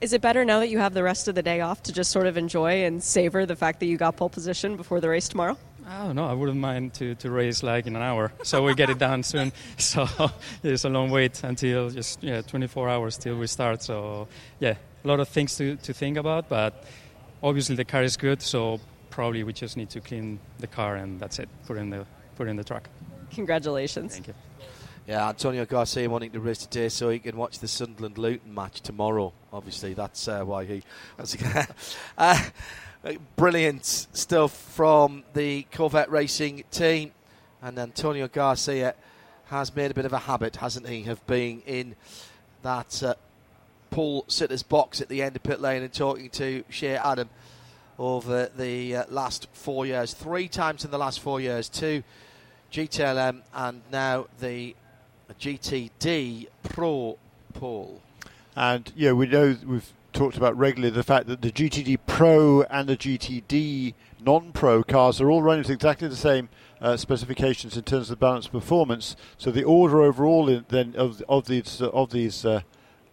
Is it better now that you have the rest of the day off to just sort of enjoy and savor the fact that you got pole position before the race tomorrow? I don't know. I wouldn't mind to, to race like in an hour, so we get it done soon. So it's a long wait until just yeah 24 hours till we start. So yeah, a lot of things to, to think about, but obviously the car is good. So probably we just need to clean the car and that's it. Put in the put in the truck. Congratulations. Thank you. Yeah, Antonio Garcia wanting to race today so he can watch the Sunderland Luton match tomorrow. Obviously, that's uh, why he. uh, brilliant stuff from the Corvette Racing team, and Antonio Garcia has made a bit of a habit, hasn't he, of being in that uh, pole sitter's box at the end of pit lane and talking to Shea Adam over the uh, last four years, three times in the last four years, two GTLM and now the GTD Pro Pole. And yeah, we know we've talked about regularly the fact that the GTD Pro and the GTD non-pro cars are all running exactly the same uh, specifications in terms of balance performance. So the order overall in, then of, of these uh, of these uh,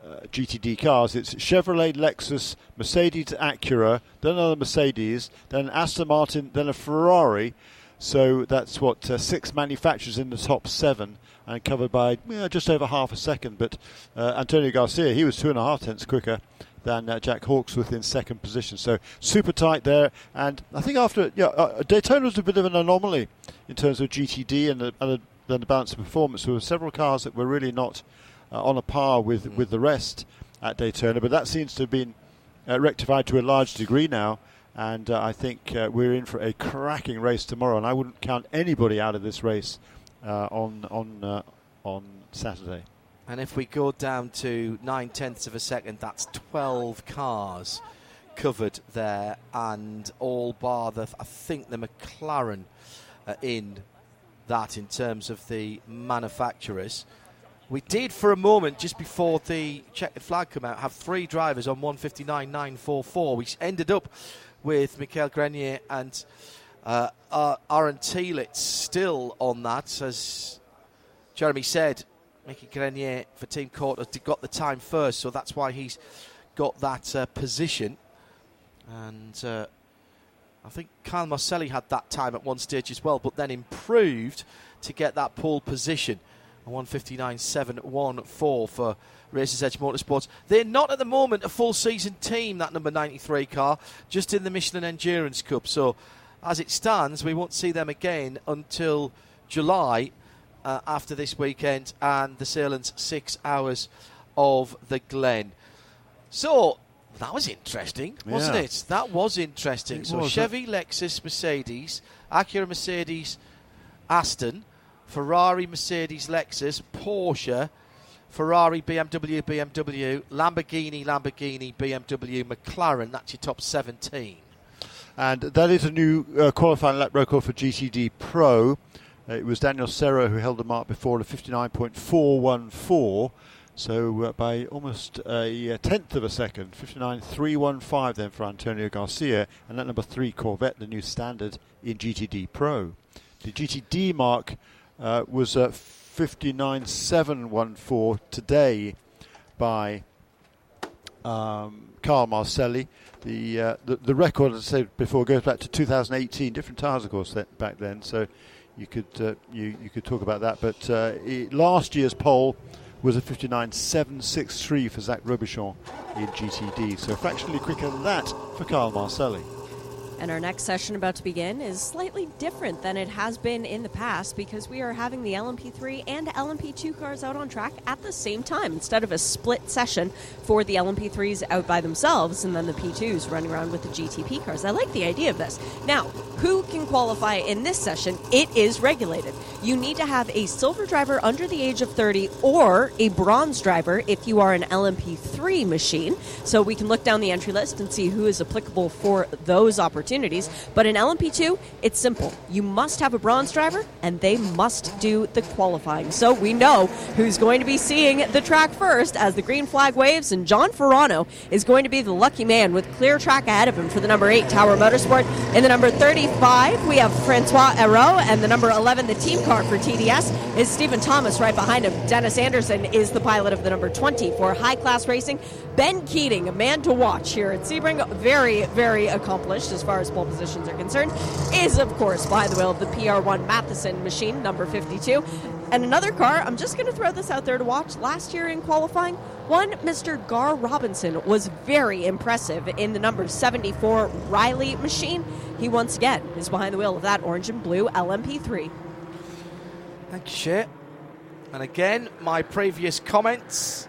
uh GTD cars, it's Chevrolet, Lexus, Mercedes, Acura, then another Mercedes, then Aston Martin, then a Ferrari. So that's what uh, six manufacturers in the top seven and covered by just over half a second. But uh, Antonio Garcia, he was two and a half tenths quicker than uh, Jack Hawksworth in second position. So super tight there. And I think after yeah, uh, Daytona was a bit of an anomaly in terms of GTD and the, and the, the balance of performance. There were several cars that were really not uh, on a par with, mm. with the rest at Daytona, but that seems to have been uh, rectified to a large degree now. And uh, I think uh, we're in for a cracking race tomorrow, and I wouldn't count anybody out of this race uh, on on uh, on Saturday. And if we go down to nine tenths of a second, that's 12 cars covered there, and all bar the, I think the McLaren uh, in that in terms of the manufacturers. We did for a moment, just before the checkered flag come out, have three drivers on 159.944. We ended up with Michael Grenier and uh, Aaron Telitz still on that, as Jeremy said. Mickey Grenier for Team Korthoff got the time first, so that's why he's got that uh, position. And uh, I think Kyle Marcelli had that time at one stage as well, but then improved to get that pole position. 159.714 for Racers Edge Motorsports. They're not at the moment a full season team, that number 93 car, just in the Michelin Endurance Cup. So as it stands, we won't see them again until July uh, after this weekend and the Sahlen's six hours of the Glen. So that was interesting, wasn't yeah. it? That was interesting. It so was, Chevy, Lexus, Mercedes, Acura, Mercedes, Aston, Ferrari, Mercedes, Lexus, Porsche. Ferrari, BMW, BMW, Lamborghini, Lamborghini, BMW, McLaren. That's your top 17 and that is a new uh, qualifying lap record for GTD Pro. Uh, it was Daniel Serra who held the mark before the 59.414. So uh, by almost a, a tenth of a second, 59.315 then for Antonio Garcia, and that number three Corvette, the new standard in GTD Pro. The GTD mark uh, was uh, 59.714 today by um, Carl Marcelli. The, uh, the, the record, as I said before, goes back to 2018. Different tyres, of course, back then. So you could uh, you you could talk about that. But uh, it, last year's pole was a 59.763 for Zach Robichon in GTD. So fractionally quicker than that for Carl Marcelli. And our next session about to begin is slightly different than it has been in the past because we are having the LMP3 and LMP2 cars out on track at the same time instead of a split session for the LMP3s out by themselves and then the P2s running around with the GTP cars. I like the idea of this. Now, who can qualify in this session? It is regulated. You need to have a silver driver under the age of 30 or a bronze driver if you are an LMP3 machine. So we can look down the entry list and see who is applicable for those opportunities opportunities. But in LMP2, it's simple. You must have a bronze driver, and they must do the qualifying. So we know who's going to be seeing the track first as the green flag waves, and John Farano is going to be the lucky man with clear track ahead of him for the number 8 Tower Motorsport. In the number 35, we have Francois Hériau, and the number 11, the team car for TDS, is Stephen Thomas right behind him. Dennis Andersen is the pilot of the number 20 for high class racing. Ben Keating, a man to watch here at Sebring, very, very accomplished as far as pole positions are concerned, is of course behind the wheel of the PR1 Mathiasen machine, number 52. And another car, I'm just going to throw this out there to watch. Last year in qualifying, one Mr. Gar Robinson was very impressive in the number 74 Riley machine. He once again is behind the wheel of that orange and blue LMP3. Thank you. And again, my previous comments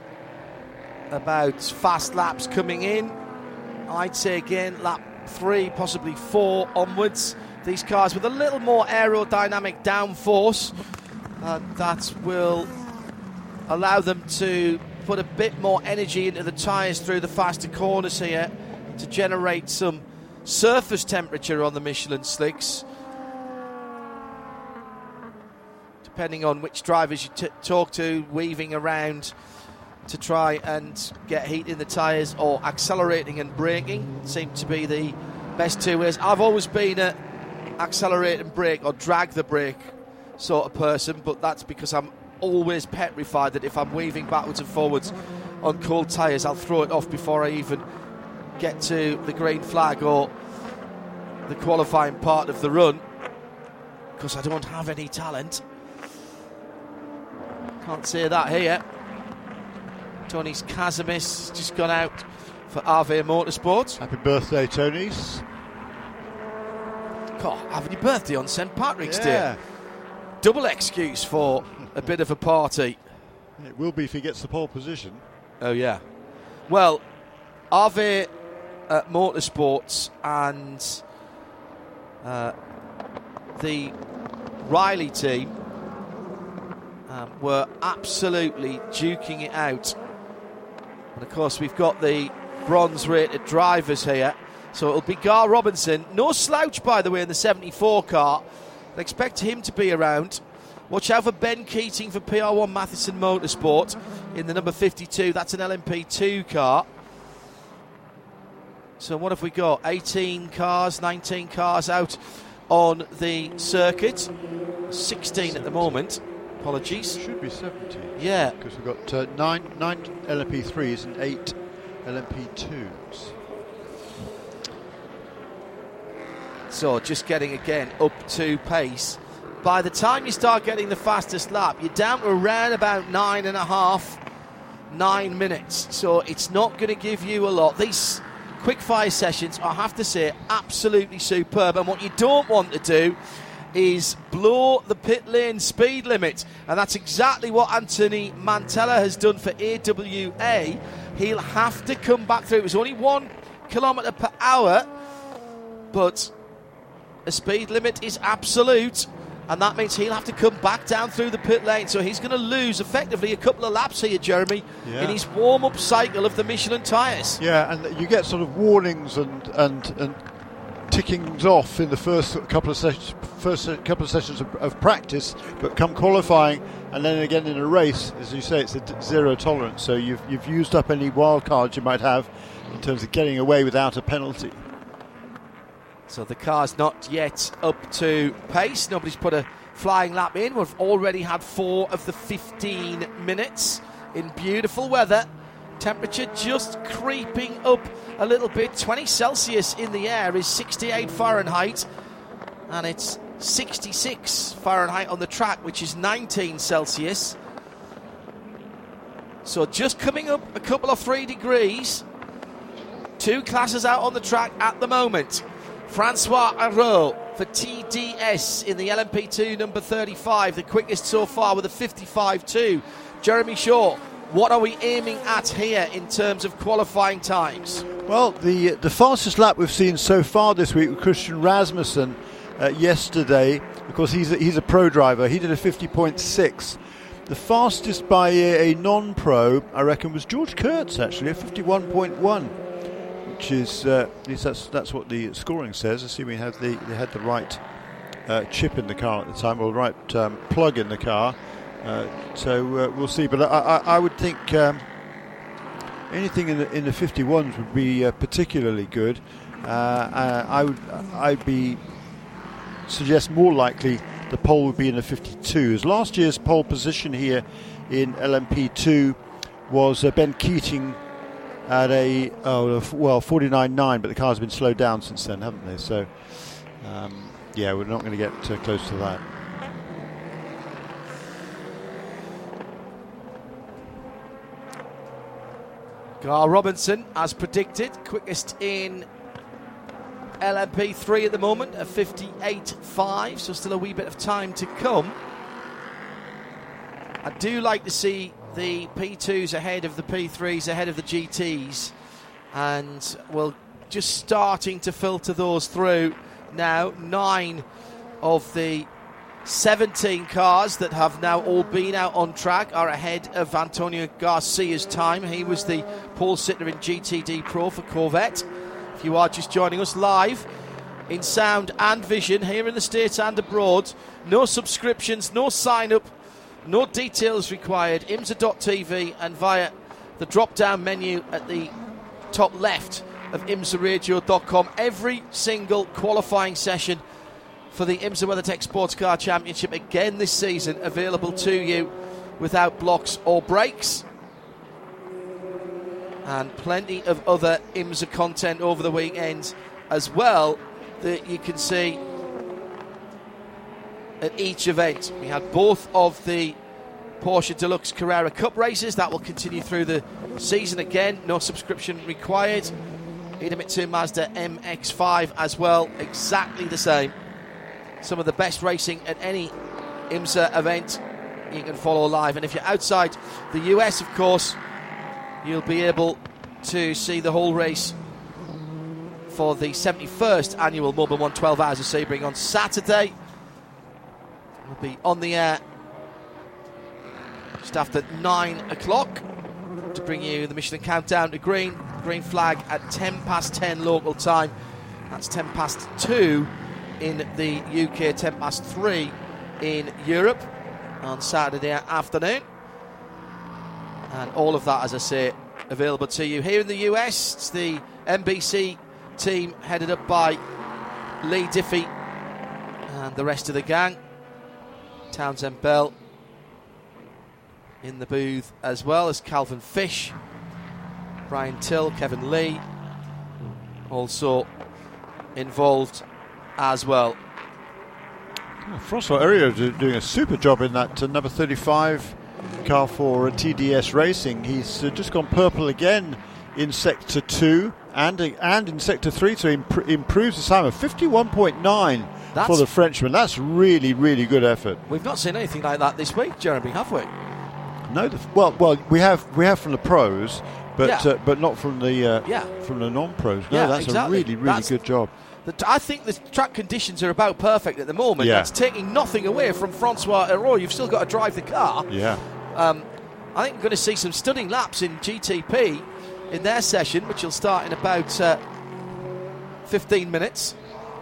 about fast laps coming in. I'd say again, lap three, possibly four onwards. These cars with a little more aerodynamic downforce uh, that will allow them to put a bit more energy into the tyres through the faster corners here to generate some surface temperature on the Michelin slicks. Depending on which drivers you t- talk to, weaving around to try and get heat in the tyres or accelerating and braking seem to be the best two ways. I've always been a accelerate and brake or drag the brake sort of person, but that's because I'm always petrified that if I'm weaving backwards and forwards on cold tyres, I'll throw it off before I even get to the green flag or the qualifying part of the run because I don't have any talent. Can't say that here. Tonis Kasemets just gone out for RV Motorsports. Happy birthday, Tony's. God, having your birthday on St. Patrick's Yeah. Day. Double excuse for a bit of a party. It will be if he gets the pole position. Oh, yeah. Well, RV uh, Motorsports and uh, the Riley team um, were absolutely duking it out. And of course, we've got the bronze rated drivers here. So it'll be Gar Robinson. No slouch, by the way, in the 74 car. I expect him to be around. Watch out for Ben Keating for PR1 Mathiasen Motorsport in the number 52. That's an LMP2 car. So what have we got? 18 cars, 19 cars out on the circuit. 16 at the moment. Apologies. Should be 70. Yeah. Because we've got uh, nine, nine LMP3s and eight LMP2s. So just getting again up to pace. By the time you start getting the fastest lap, you're down to around about nine and a half, nine minutes. So it's not going to give you a lot. These quick fire sessions, I have to say, absolutely superb. And what you don't want to do is blow the pit lane speed limit. And that's exactly what Anthony Mantella has done for AWA. He'll have to come back through. It was only one kilometre per hour, but a speed limit is absolute. And that means he'll have to come back down through the pit lane. So he's going to lose effectively a couple of laps here, Jeremy, Yeah. in his warm up cycle of the Michelin tyres. Yeah, and you get sort of warnings and and and ticking off in the first couple of sessions, first couple of sessions of, of, practice, but come qualifying and then again in a race, as you say, it's a zero tolerance. So you've you've used up any wild cards you might have in terms of getting away without a penalty. So the car's not yet up to pace. Nobody's put a flying lap in. We've already had four of the 15 minutes in beautiful weather. Temperature just creeping up a little bit. 20 Celsius in the air is 68 Fahrenheit, and it's 66 Fahrenheit on the track, which is 19 Celsius. So just coming up a couple of three degrees. Two classes out on the track at the moment. Francois Heriau for TDS in the LMP2 number 35, the quickest so far with a 55.2. Jeremy Shaw, what are we aiming at here in terms of qualifying times? Well, the the fastest lap we've seen so far this week with Christian Rasmussen uh, yesterday. Of course, he's a, he's a pro driver. He did a 50.6. The fastest by a, a non-pro, I reckon, was George Kurtz actually, a 51.1 which is uh, that's that's what the scoring says. Assuming had the they had the right uh, chip in the car at the time, or the right um, plug in the car. Uh, so uh, we'll see. But I, I, I would think um, anything in the in the 51s would be uh, particularly good. Uh, I would I'd be suggest more likely the pole would be in the 52s. Last year's pole position here in LMP2 was Ben Keating at a oh well 49.9, but the car's been slowed down since then, haven't they? So um, yeah, we're not going to get uh, close to that. Gar Robinson, as predicted, quickest in LMP3 at the moment, a 58.5, so still a wee bit of time to come. I do like to see the P2s ahead of the P3s, ahead of the GTs, and we're just starting to filter those through now. Nine of the 17 cars that have now all been out on track are ahead of Antonio Garcia's time. He was the pole sitter in GTD Pro for Corvette. If you are just joining us live in sound and vision here in the States and abroad, no subscriptions, no sign up no details required. IMSA.tv and via the drop down menu at the top left of IMSARadio.com. Every single qualifying session for the IMSA WeatherTech Sports Car Championship again this season available to you without blocks or breaks. And plenty of other IMSA content over the weekend as well that you can see at each event. We had both of the Porsche Deluxe Carrera Cup races. That will continue through the season again. No subscription required. Idemitsu Mazda MX5 as well. Exactly the same. Some of the best racing at any IMSA event you can follow live. And if you're outside the US, of course, you'll be able to see the whole race for the 71st annual Mobil 112 Hours of Sebring on Saturday will be on the air just after 9 o'clock to bring you the Michelin countdown to green. Green flag at 10 past 10 local time. That's 10 past 2 in the UK, 10 past 3 in Europe on Saturday afternoon. And all of that, as I say, available to you. Here in the US, it's the NBC team headed up by Leigh Diffey and the rest of the gang. Townsend Bell in the booth, as well as Calvin Fish, Brian Till, Kevin Lee, also involved as well. Francois Heriau doing a super job in that uh, number 35 car for uh, TDS Racing. He's uh, just gone purple again in Sector 2 and, uh, and in Sector 3, so imp- improves the time of 51.9 that's for the Frenchman. That's really, really good effort. We've not seen anything like that this week, Jeremy, have we? No, the, well, well, we have we have from the pros, but yeah. uh, but not from the uh, yeah. from the non-pros. No, yeah, that's exactly. a really, really that's, good job. The, I think the track conditions are about perfect at the moment. Yeah. That's taking nothing away from Francois Heriau. You've still got to drive the car. Yeah. Um, I think we're going to see some stunning laps in GTP in their session, which will start in about uh, 15 minutes.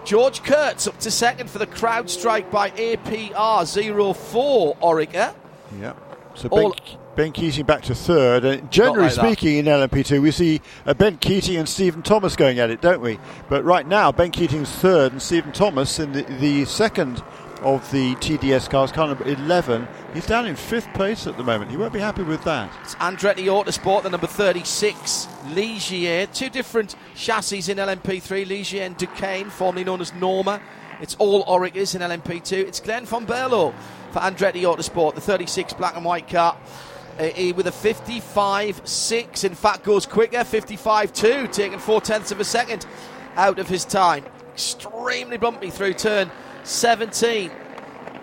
George Kurtz up to second for the CrowdStrike by APR 04 Oreca. Yeah. So ben, ben, Keating back to third. And generally like speaking, in LMP2, we see uh, Ben Keating and Stephen Thomas going at it, don't we? But right now, Ben Keating's third and Stephen Thomas in the, the second of the TDS cars, car number 11. He's down in fifth place at the moment. He won't be happy with that. It's Andretti Autosport, the number 36, Ligier. Two different chassis in LMP3, Ligier and Duqueine, formerly known as Norma. It's all Orecas in LMP2. It's Glenn van Berlo for Andretti Autosport, the 36 black and white car. Uh, with a 55.6, in fact, goes quicker, 55.2, taking four tenths of a second out of his time. Extremely bumpy through turn 17.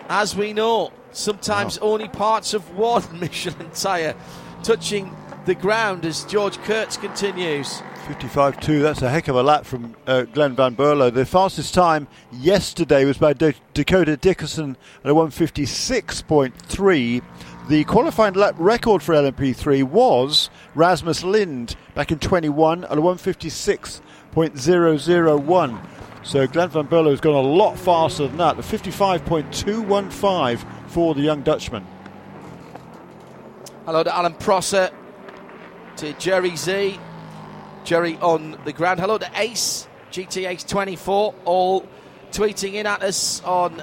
As we know, sometimes only parts of one Michelin tyre touching the ground as George Kurtz continues. 55.2, that's a heck of a lap from uh, Glenn van Berlo. The fastest time yesterday was by D- Dakota Dickerson at a 156.3. The qualifying lap record for LMP3 was Rasmus Lind back in 21 at 156.001. So Glenn van Berlo has gone a lot faster than that. The 55.215 for the young Dutchman. Hello to Alan Prosser, to Jerry Z, Jerry on the ground. Hello to Ace, GTX 24, all tweeting in at us on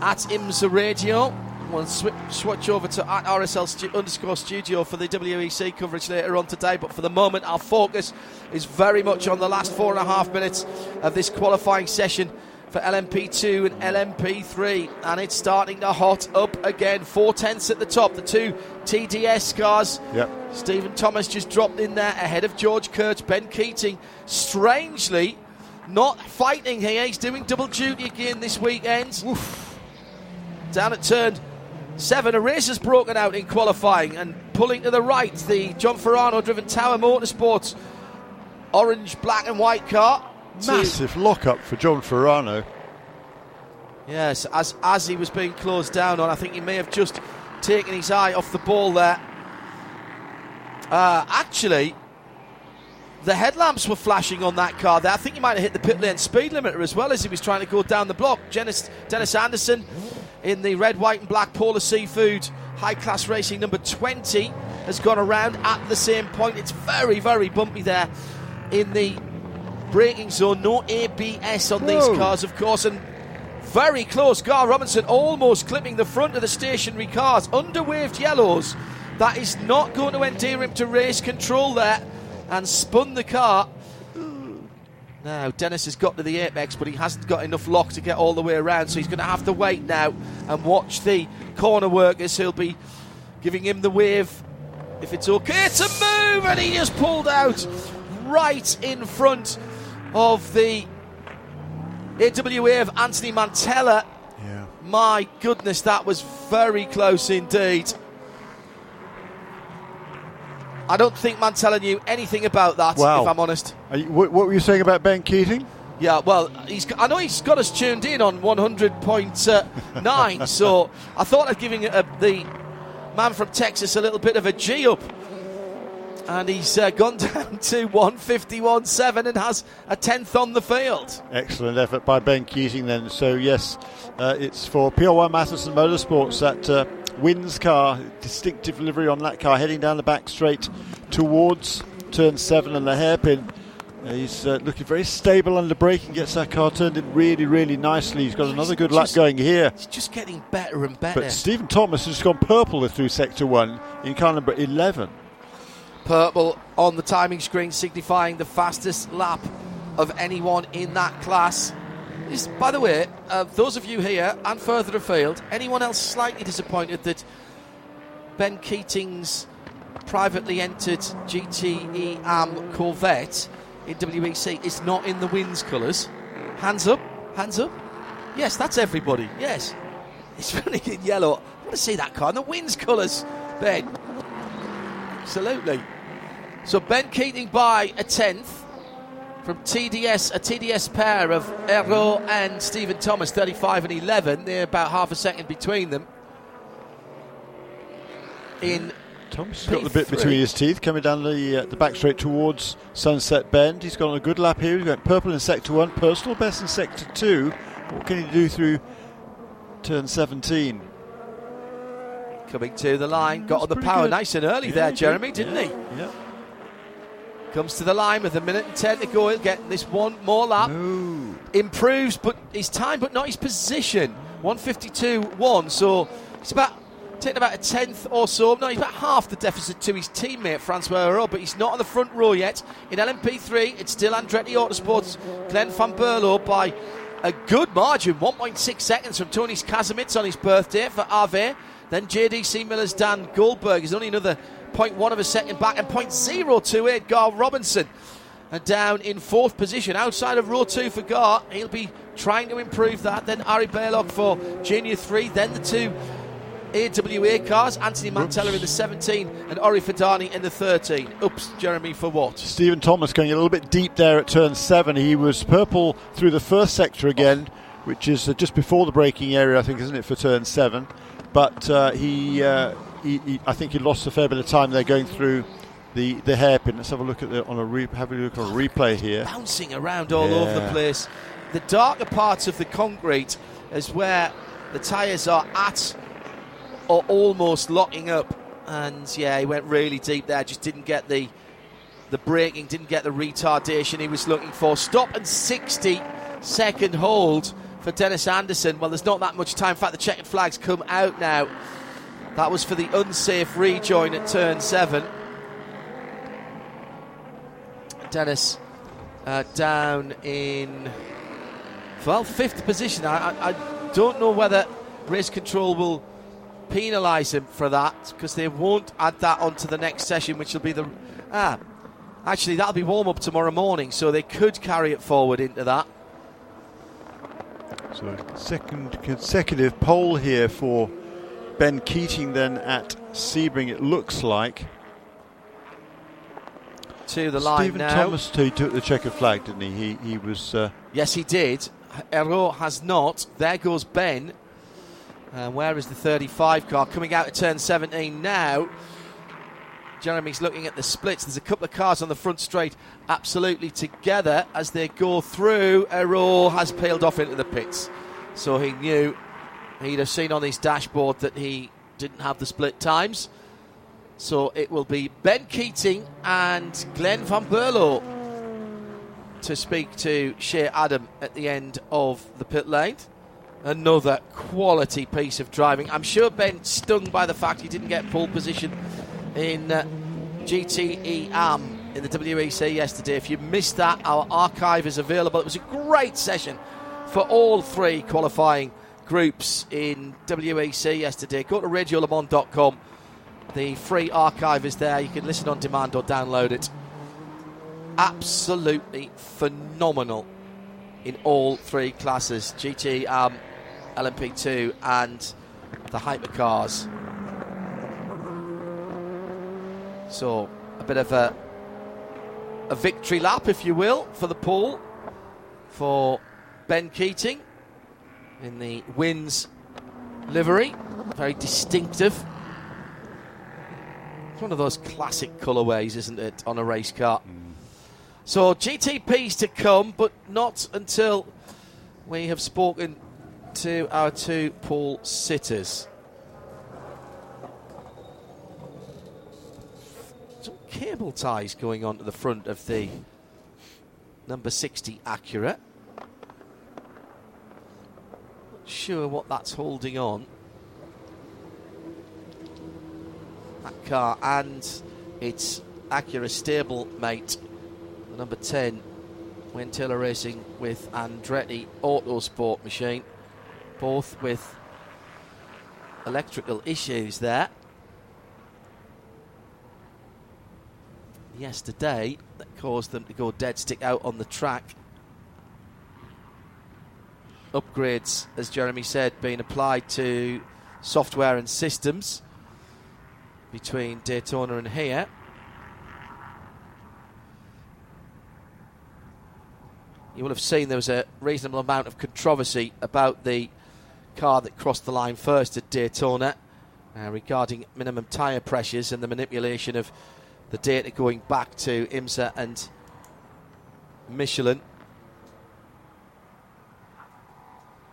at IMSA Radio. We'll sw- switch over to at RSL stu- underscore studio for the WEC coverage later on today. But for the moment, our focus is very much on the last four and a half minutes of this qualifying session for LMP2 and LMP3. And it's starting to hot up again. Four tenths at the top. The two TDS cars. Yep. Stephen Thomas just dropped in there ahead of George Kurtz. Ben Keating, strangely, not fighting here. He's doing double duty again this weekend. Oof. Down at turn Seven, a race has broken out in qualifying and pulling to the right, the John Farano driven Tower Motorsports orange, black, and white car. Massive lockup for John Farano. Yes, as as he was being closed down on, I think he may have just taken his eye off the ball there. Uh, actually, the headlamps were flashing on that car there. I think he might have hit the pit lane speed limiter as well as he was trying to go down the block. Dennis, Dennis Andersen in the red, white, and black Paula Seafood High Class Racing number 20 has gone around at the same point. It's very, very bumpy there in the braking zone. No ABS on Whoa. these cars, of course, and very close. Gar Robinson almost clipping the front of the stationary cars. Underwaved yellows. That is not going to endear him to race control there and spun the car now, Dennis has got to the apex, but he hasn't got enough lock to get all the way around, so he's going to have to wait now and watch the corner workers. He'll be giving him the wave if it's okay to move, and he just pulled out right in front of the AWA of Anthony Mantella. Yeah. My goodness, that was very close indeed. I don't think Mantella knew anything about that, wow. if I'm honest. You, what, what, were you saying about Ben Keating? Yeah, well, he's, I know he's got us tuned in on 100.9, so I thought I'd giving a, the man from Texas a little bit of a G up. And he's uh, gone down to 151.7 and has a tenth on the field. Excellent effort by Ben Keating then. So, yes, uh, it's for PR1 Mathiasen Motorsports that uh, Wynn's car, distinctive livery on that car, heading down the back straight towards turn seven and the hairpin. Uh, he's uh, looking very stable under braking, gets that car turned in really, really nicely. He's got another good lap going here. He's just getting better and better. But Stephen Thomas has gone purple through sector one in car number 11. Purple on the timing screen, signifying the fastest lap of anyone in that class. Is, by the way, uh, those of you here and further afield, anyone else slightly disappointed that Ben Keating's privately entered GTE Am Corvette in WEC is not in the Wynn's colours? Hands up, hands up. Yes, that's everybody. Yes, it's running in yellow. I want to see that car in the Wynn's colours, Ben. Absolutely. So Ben Keating by a tenth from TDS, a TDS pair of Ero and Stephen Thomas, 35 and 11. They're about half a second between them. In Thomas got the bit between his teeth coming down the uh, the back straight towards Sunset Bend. He's gone on a good lap here. He's got purple in sector one, personal best in sector two. What can he do through turn 17? Coming to the line, got on the power good. nice and early Yeah, there, Jeremy, did. didn't he? Yeah. Comes to the line with a minute and ten to go. He'll get this one more lap. No. Improves, but his time, but not his position. 152.1. So it's about taking about a tenth or so. No, he's about half the deficit to his teammate Francois Hero, but he's not on the front row yet. In LMP3, it's still Andretti Autosport's Glenn van Berlo by a good margin, 1.6 seconds from Tonis Kasemets on his birthday for Ave. Then JDC Miller's Dan Goldburg is only another 0.1 of a second back, and 0.028 Gar Robinson and down in fourth position outside of row two for Gar. He'll be trying to improve that. Then Ari Balogh for Junior 3. Then the two AWA cars, Anthony Mantella in the 17 and Orey Fidani in the 13. Oops, Jeremy, for what? Stephen Thomas going a little bit deep there at turn seven. He was purple through the first sector again, which is uh, just before the braking area, I think, isn't it, for turn seven? But uh, he, uh, he, he, I think he lost a fair bit of time there going through the, the hairpin. Let's have a look at the on a re- have a look on a replay here. Bouncing around all over the place. The darker parts of the concrete is where the tyres are at or almost locking up. And yeah, he went really deep there, just didn't get the the braking, didn't get the retardation he was looking for. Stop and 60 second hold for Dennis Andersen. Well, there's not that much time. In fact, the checkered flags come out now. That was for the unsafe rejoin at turn seven. Dennis uh, down in well fifth position. I, I, I don't know whether race control will penalise him for that because they won't add that onto the next session, which will be the ah. Actually, that'll be warm up tomorrow morning, so they could carry it forward into that. So second consecutive pole here for Ben Keating then at Sebring. It looks like To the line Stephen now. Thomas he took the checkered flag, didn't he? He he was. Uh, Yes, he did. Hériau has not. There goes Ben. And where is the 35 car? Coming out of turn 17 now. Jeremy's looking at the splits. There's a couple of cars on the front straight absolutely together as they go through. Hériau has peeled off into the pits. So he knew he'd have seen on his dashboard that he didn't have the split times. So it will be Ben Keating and Glenn Van Berlo to speak to Shea Adam at the end of the pit lane. Another quality piece of driving. I'm sure Ben stung by the fact he didn't get pole position in uh, GTE AM in the WEC yesterday. If you missed that, our archive is available. It was a great session for all three qualifying groups in WEC yesterday. Go to radiolemans.com. The free archive is there. You can listen on demand or download it absolutely phenomenal in all three classes GT, um, LMP2, and the hypercars. So, a bit of a, a victory lap, if you will, for the pool for Ben Keating in the Wynn's livery. Very distinctive. It's one of those classic colourways, isn't it, on a race car? Mm. So GTP's to come, but not until we have spoken to our two pool sitters. Some cable ties going on to the front of the number 60 Acura. Not sure what that's holding on. That car and its Acura stable mate the number 10 when racing with Andretti Autosport machine, both with electrical issues there. Yesterday, that caused them to go dead stick out on the track. Upgrades, as Jeremy said, being applied to software and systems between Daytona and here. you will have seen there was a reasonable amount of controversy about the car that crossed the line first at Daytona. uh, regarding minimum tyre pressures and the manipulation of the data going back to IMSA and Michelin.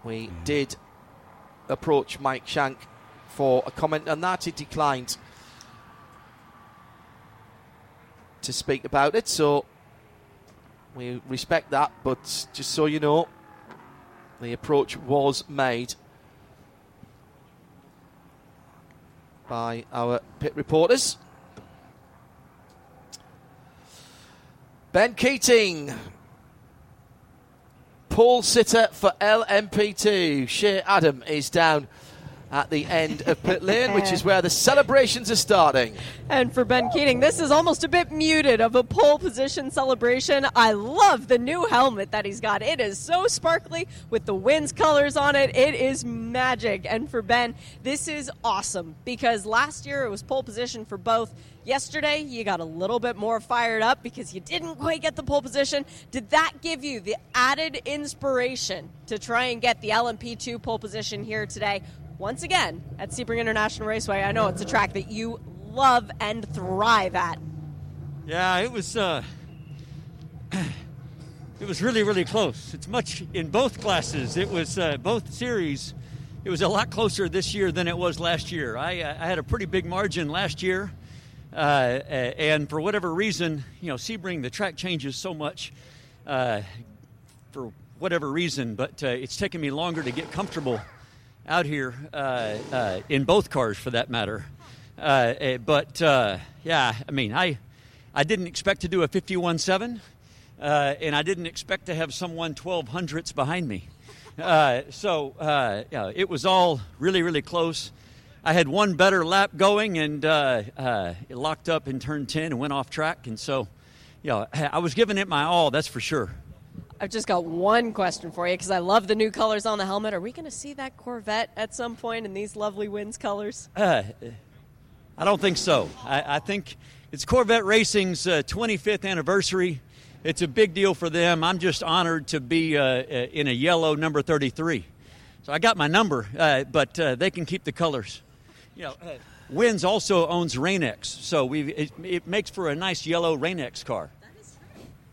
We did approach Mike Shank for a comment on that. He declined to speak about it, so we respect that. But just so you know, the approach was made by our pit reporters. Ben Keating, pole sitter for LMP2. Shea Adam is down at the end of pit lane, which is where the celebrations are starting. And for Ben Keating, this is almost a bit muted of a pole position celebration. I love the new helmet that he's got. It is so sparkly with the Wynn's colors on it. It is magic. And for Ben, this is awesome because last year it was pole position for both. Yesterday, you got a little bit more fired up because you didn't quite get the pole position. Did that give you the added inspiration to try and get the LMP2 pole position here today? once again at Sebring International Raceway. I know it's a track that you love and thrive at. Yeah, it was. Uh, it was really, really close. It's much in both classes. It was uh, both series. It was a lot closer this year than it was last year. I, uh, I had a pretty big margin last year, uh, and for whatever reason, you know, Sebring the track changes so much. Uh, for whatever reason, but uh, it's taken me longer to get comfortable out here uh, uh, in both cars, for that matter. Uh, eh, but uh, yeah, I mean, I I didn't expect to do a 51.7, uh, and I didn't expect to have someone 12 hundredths behind me. Uh, so yeah, it was all really, really close. I had one better lap going, and it locked up in turn 10 and went off track. And so, yeah, I was giving it my all. That's for sure. I've just got one question for you because I love the new colors on the helmet. Are we going to see that Corvette at some point in these lovely Wynn's colors? Uh, I don't think so. I, I think it's Corvette Racing's uh, 25th anniversary. It's a big deal for them. I'm just honored to be uh, uh in a yellow number 33. So I got my number, uh, but uh, they can keep the colors. You know, Wynn's also owns Rain-X, so we it, it makes for a nice yellow Rain-X car.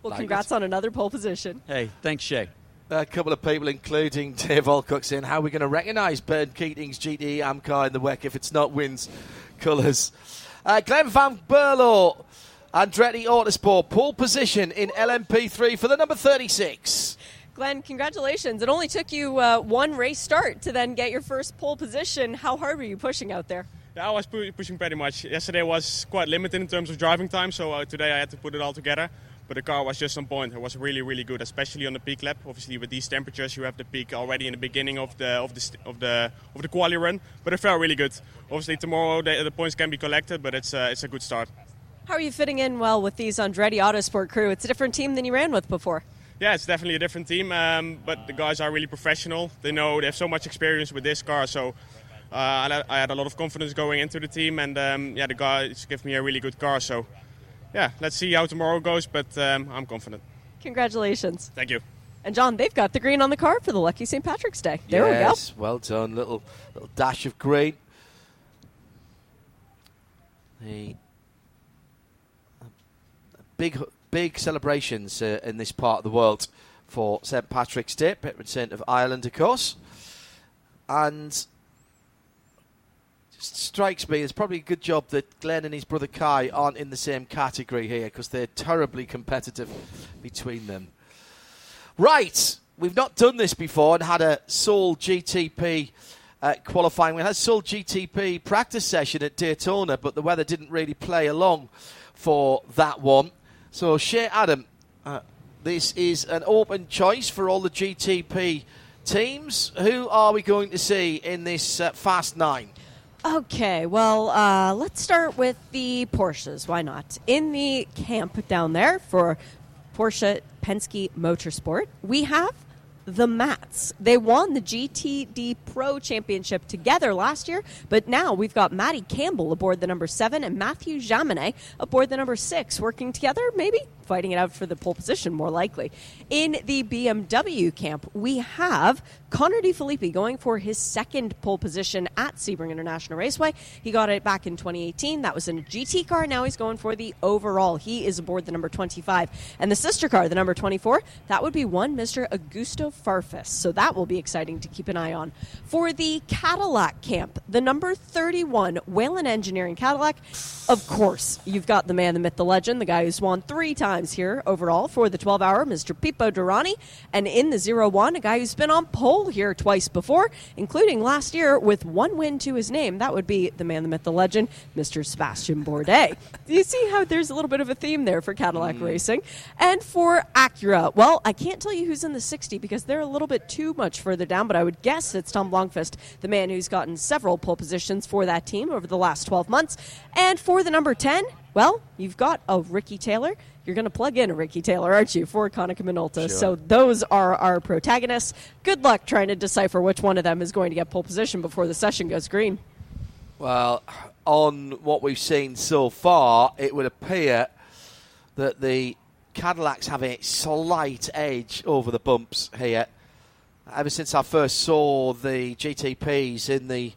Well, congrats on another pole position. Hey, thanks, Shea. A couple of people, including Dave Alcock, saying, How are we going to recognise Ben Keating's GTE Amcar in the WEC if it's not Wynn's colours? Uh, Glenn Van Berlo, Andretti Autosport, pole position in LMP3 for the number 36. Glenn, congratulations. It only took you uh, one race start to then get your first pole position. How hard were you pushing out there? Yeah, I was pushing pretty much. Yesterday was quite limited in terms of driving time, so uh, today I had to put it all together but the car was just on point. It was really, really good, especially on the peak lap. Obviously, with these temperatures, you have the peak already in the beginning of the of the of the of the quali run. But it felt really good. Obviously, tomorrow the, the points can be collected, but it's uh, it's a good start. How are you fitting in well with these Andretti Autosport crew? It's a different team than you ran with before. Yeah, it's definitely a different team, um, but the guys are really professional. They know they have so much experience with this car, so. Uh, I had a lot of confidence going into the team, and um, yeah, the guys give me a really good car. So yeah, let's see how tomorrow goes, but um, I'm confident. Congratulations. Thank you. And John, they've got the green on the car for the lucky St. Patrick's Day. There yes, we go. Well done, little little dash of green. The big big celebrations uh, in this part of the world for St. Patrick's Day, Patron Saint of Ireland, of course, and it strikes me it's probably a good job that Glenn and his brother Kay aren't in the same category here because they're terribly competitive between them. Right, we've not done this before and had a sole GTP uh, qualifying. We had sole GTP practice session at Daytona, but the weather didn't really play along for that one. So, Shea Adam, uh, this is an open choice for all the GTP teams. Who are we going to see in this uh, Fast Nine? Okay, well, uh, let's start with the Porsches. Why not? In the camp down there for Porsche Penske Motorsport, we have the Mats. They won the GTD Pro Championship together last year, but now we've got Matty Campbell aboard the number seven and Matthew Jaminet aboard the number six, working together, maybe fighting it out for the pole position, more likely. In the BMW camp, we have Connor De Phillippi going for his second pole position at Sebring International Raceway. He got it back in 2018. That was in a GT car. Now he's going for the overall. He is aboard the number 25. And the sister car, the number 24, that would be one Mr. Augusto Farfus. So that will be exciting to keep an eye on. For the Cadillac camp, the number 31 Whelen Engineering Cadillac, of course, you've got the man, the myth, the legend, the guy who's won three times here overall for the 12 hour, Mr. Pipo Derani. And in the 0 1, a guy who's been on pole here twice before, including last year with one win to his name. That would be the man, the myth, the legend, Mr. Sebastian Bourdais. You see how there's a little bit of a theme there for Cadillac mm. Racing? And for Acura, well, I can't tell you who's in the 60 because they're a little bit too much further down, but I would guess it's Tom Blomqvist, the man who's gotten several pole positions for that team over the last 12 months. And for the number 10, well, you've got a Ricky Taylor. You're going to plug in Ricky Taylor, aren't you, for Konica Minolta? Sure. So those are our protagonists. Good luck trying to decipher which one of them is going to get pole position before the session goes green. Well, on what we've seen so far, it would appear that the Cadillacs have a slight edge over the bumps here. Ever since I first saw the GTPs in the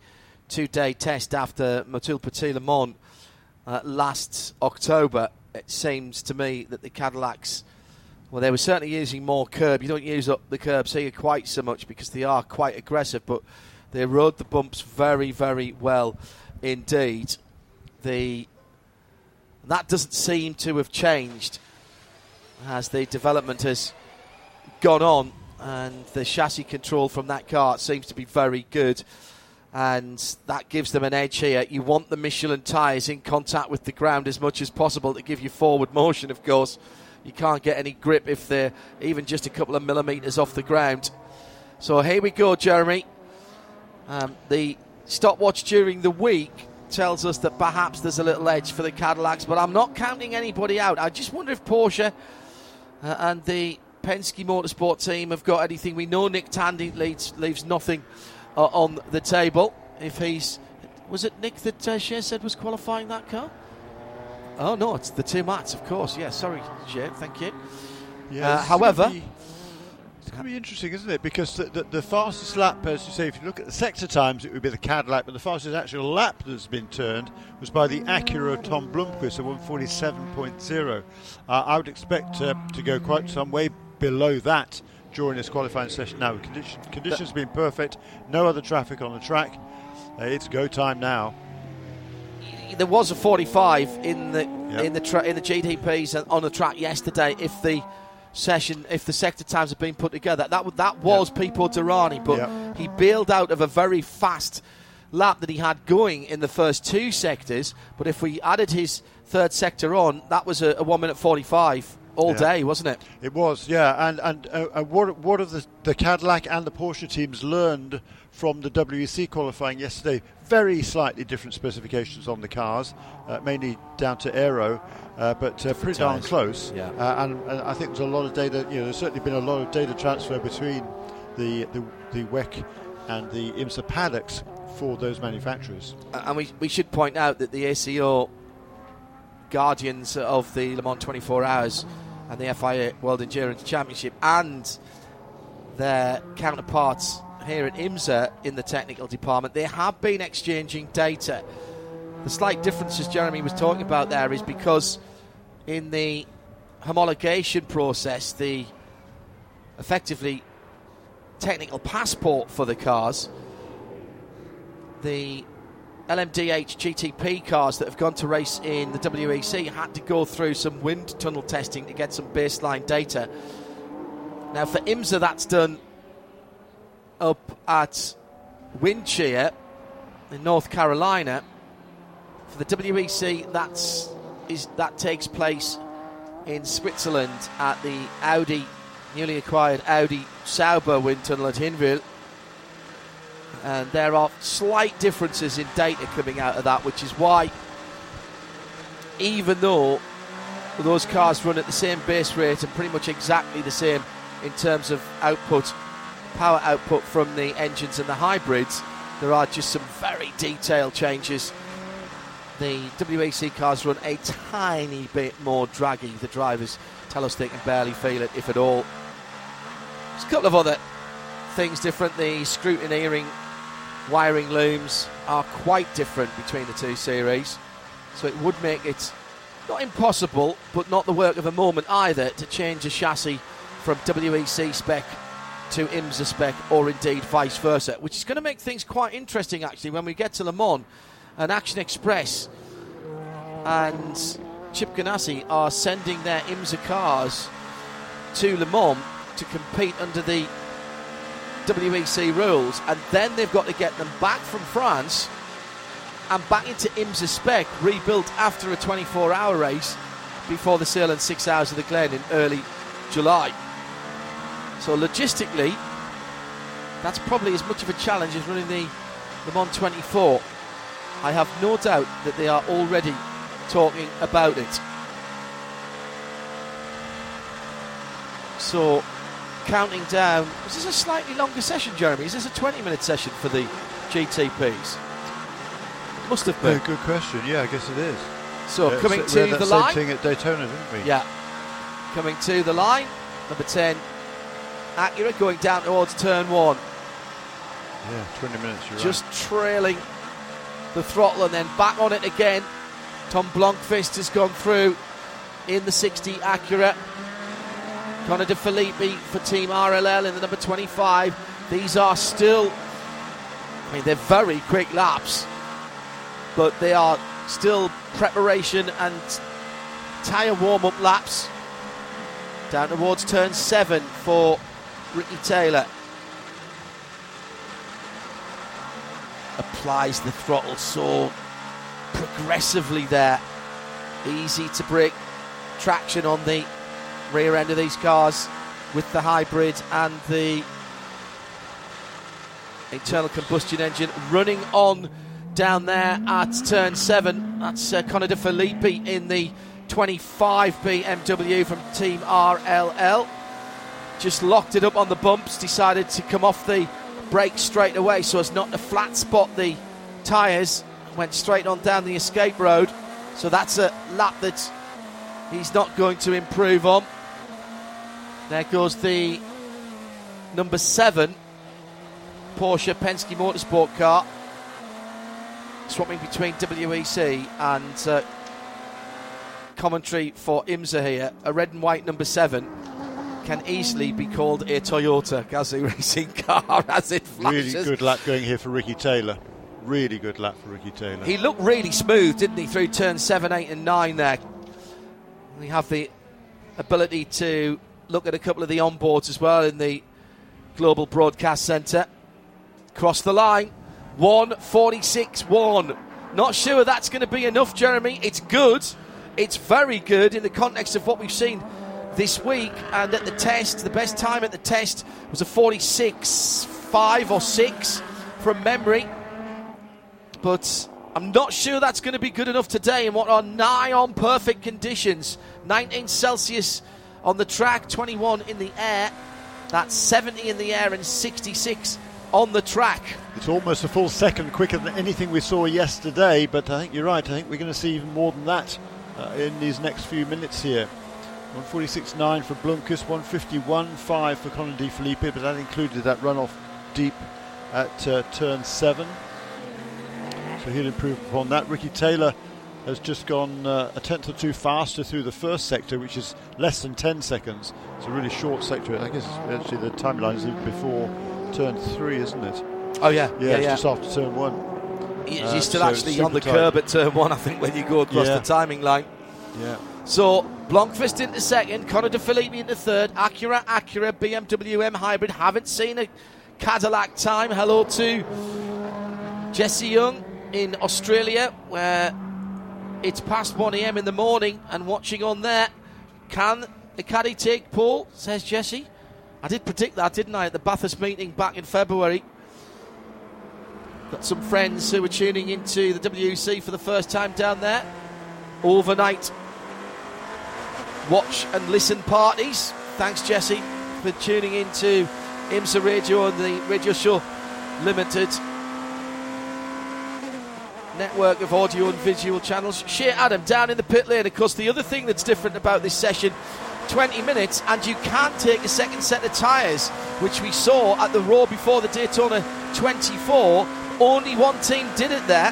two day test after Motul Petit Le Mans uh, last October, it seems to me that the Cadillacs, well, they were certainly using more curb. You don't use up the curbs here quite so much because they are quite aggressive, but they rode the bumps very, very well indeed. The that doesn't seem to have changed as the development has gone on, and the chassis control from that car seems to be very good, and that gives them an edge here. You want the Michelin tyres in contact with the ground as much as possible to give you forward motion, of course. You can't get any grip if they're even just a couple of millimetres off the ground. So here we go, Jeremy. Um, the stopwatch during the week tells us that perhaps there's a little edge for the Cadillacs, but I'm not counting anybody out. I just wonder if Porsche uh, and the Penske Motorsport team have got anything. We know Nick Tandy leads, leaves nothing on the table. If he's. Was it Nick that uh, Shea said was qualifying that car? Oh, no, it's the two mats, of course. Yeah, sorry, Shea, thank you. Yeah, Uh, however, it's going to be interesting, isn't it? Because the, the, the fastest lap, as you say, if you look at the sector times, it would be the Cadillac, but the fastest actual lap that's been turned was by the Acura Tom Blomqvist at 147.0. Uh, I would expect uh, to go quite some way below that during this qualifying session now. Condition, conditions have been perfect, no other traffic on the track. Uh, it's go time now. there was a 45 in the Yep. in the tra- in the GTPs on the track yesterday. If the session, if the sector times had been put together, that w- that was Pipo Derani, but Yep. he bailed out of a very fast lap that he had going in the first two sectors. But if we added his third sector on, that was a, a one minute 45 all Yeah. day, wasn't it? It was, yeah. And and uh, uh, what what have the, the Cadillac and the Porsche teams learned from the WEC qualifying yesterday? Very slightly different specifications on the cars, uh, mainly down to aero, uh, but uh, pretty darn close. Yeah. Uh, and, and I think there's a lot of data. You know, there's certainly been a lot of data transfer between the the, the WEC and the IMSA paddocks for those manufacturers. And we, we should point out that the ACO guardians of the Le Mans 24 Hours and the FIA World Endurance Championship and their counterparts here at IMSA in the technical department, they have been exchanging data. The slight difference, as Jeremy was talking about there, is because in the homologation process, the effectively technical passport for the cars the LMDH GTP cars that have gone to race in the WEC had to go through some wind tunnel testing to get some baseline data. Now, for IMSA, that's done up at Windshear in North Carolina. For the WEC, that's is that takes place in Switzerland at the Audi, newly acquired Audi Sauber wind tunnel at Hinwil and there are slight differences in data coming out of that, which is why, even though those cars run at the same base rate and pretty much exactly the same in terms of output, power output from the engines and the hybrids, there are just some very detailed changes. The WEC cars run a tiny bit more draggy, the drivers tell us they can barely feel it, if at all. There's a couple of other things different. The scrutineering wiring looms are quite different between the two series, so it would make it not impossible, but not the work of a moment either, to change a chassis from WEC spec to IMSA spec, or indeed vice versa, which is going to make things quite interesting actually when we get to Le Mans and Action Express and Chip Ganassi are sending their IMSA cars to Le Mans to compete under the WEC rules, and then they've got to get them back from France and back into IMSA spec, rebuilt after a 24 hour race before the Sahlen's Six Hours of the Glen in early July. So, logistically, that's probably as much of a challenge as running the Le Mans 24. I have no doubt that they are already talking about it. So, counting down. Is this a slightly longer session, Jeremy? Is this a 20 minute session for the GTPs? Must have been. Yeah, good question. Yeah, I guess it is. So, yeah, coming so to the line. thing at Daytona, didn't we? Yeah. Coming to the line. Number 10, Acura going down towards turn one. Yeah, 20 minutes. You're just right. trailing the throttle and then back on it again. Tom Blomqvist has gone through in the 60 Acura. Connor De Phillippi for Team RLL in the number 25. These are still, I mean, they're very quick laps, but they are still preparation and tyre warm up laps. Down towards turn seven for Ricky Taylor. applies the throttle so progressively there. Easy to break traction on the rear end of these cars with the hybrid and the internal combustion engine running on down there at turn seven. That's uh, Connor De Phillippi in the 25 BMW from Team RLL. Just locked it up on the bumps, decided to come off the brake straight away so as not to flat spot the tyres. Went straight on down the escape road. So that's a lap that he's not going to improve on. There goes the number seven Porsche Penske Motorsport car. Swapping between WEC and uh, commentary for IMSA here. A red and white number seven can easily be called a Toyota Gazoo racing car as it flashes. Really good lap going here for Ricky Taylor. Really good lap for Ricky Taylor. He looked really smooth, didn't he, through turn 7, 8, and 9 there. We have the ability to look at a couple of the onboards as well in the Global Broadcast Centre. Cross the line. 146 1. Not sure that's going to be enough, Jeremy. It's good. It's very good in the context of what we've seen this week. And at the test, the best time at the test was a 46 5 or 6 from memory. But I'm not sure that's going to be good enough today in what are nigh on perfect conditions. 19 Celsius on the track, 21 in the air. That's 70 in the air and 66 on the track. It's almost a full second quicker than anything we saw yesterday, but I think you're right. I think we're going to see even more than that uh, in these next few minutes here. 146.9 for Blomqvist, 151.5 for Colin De Phillippi, but that included that runoff deep at uh, turn 7. So he'll improve upon that. Ricky Taylor has just gone uh, a tenth or two faster through the first sector, which is less than 10 seconds. It's a really short sector. I guess actually the timeline is even before turn 3, isn't it? Oh, yeah. Yeah, yeah, it's yeah. just after turn 1. He's Uh, still so actually on the tight. curb at turn one, I think, when you go across Yeah. the timing line. Yeah. So Blomqvist into second, Connor De Phillippi into third, Acura, Acura, BMW M Hybrid. Haven't seen a Cadillac time. Hello to Jesse Young in Australia, where it's past 1 a.m. in the morning and watching on there. Can the caddy take Paul? Says Jesse. I did predict that, didn't I, at the Bathurst meeting back in February. Got some friends who were tuning into the WC for the first time down there. Overnight watch and listen parties. Thanks, Jesse, for tuning into IMSA Radio and the Radio Show Limited network of audio and visual channels. Shea Adam down in the pit lane. Of course, the other thing that's different about this session 20 minutes and you can't take a second set of tyres, which we saw at the Roar before the Daytona 24. Only one team did it there.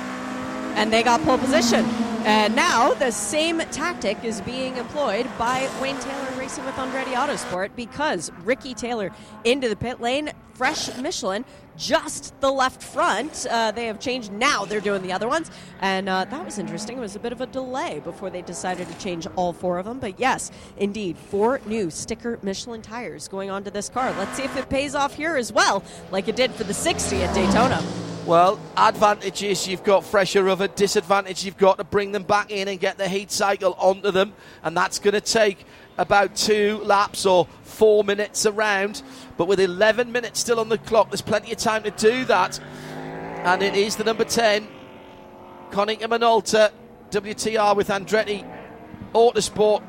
And they got pole position. And now the same tactic is being employed by Wayne Taylor Racing with Andretti Autosport because Ricky Taylor into the pit lane, fresh Michelin, just the left front. Uh, they have changed now, they're doing the other ones. And uh, that was interesting. It was a bit of a delay before they decided to change all four of them. But yes, indeed, four new sticker Michelin tires going onto this car. Let's see if it pays off here as well, like it did for the 60 at Daytona. Well, advantages you've got fresher rubber, disadvantage you've got to bring them back in and get the heat cycle onto them, and that's going to take about two laps or four minutes around. But with 11 minutes still on the clock, there's plenty of time to do that. And it is the number 10, Konica Minolta, WTR with Andretti Autosport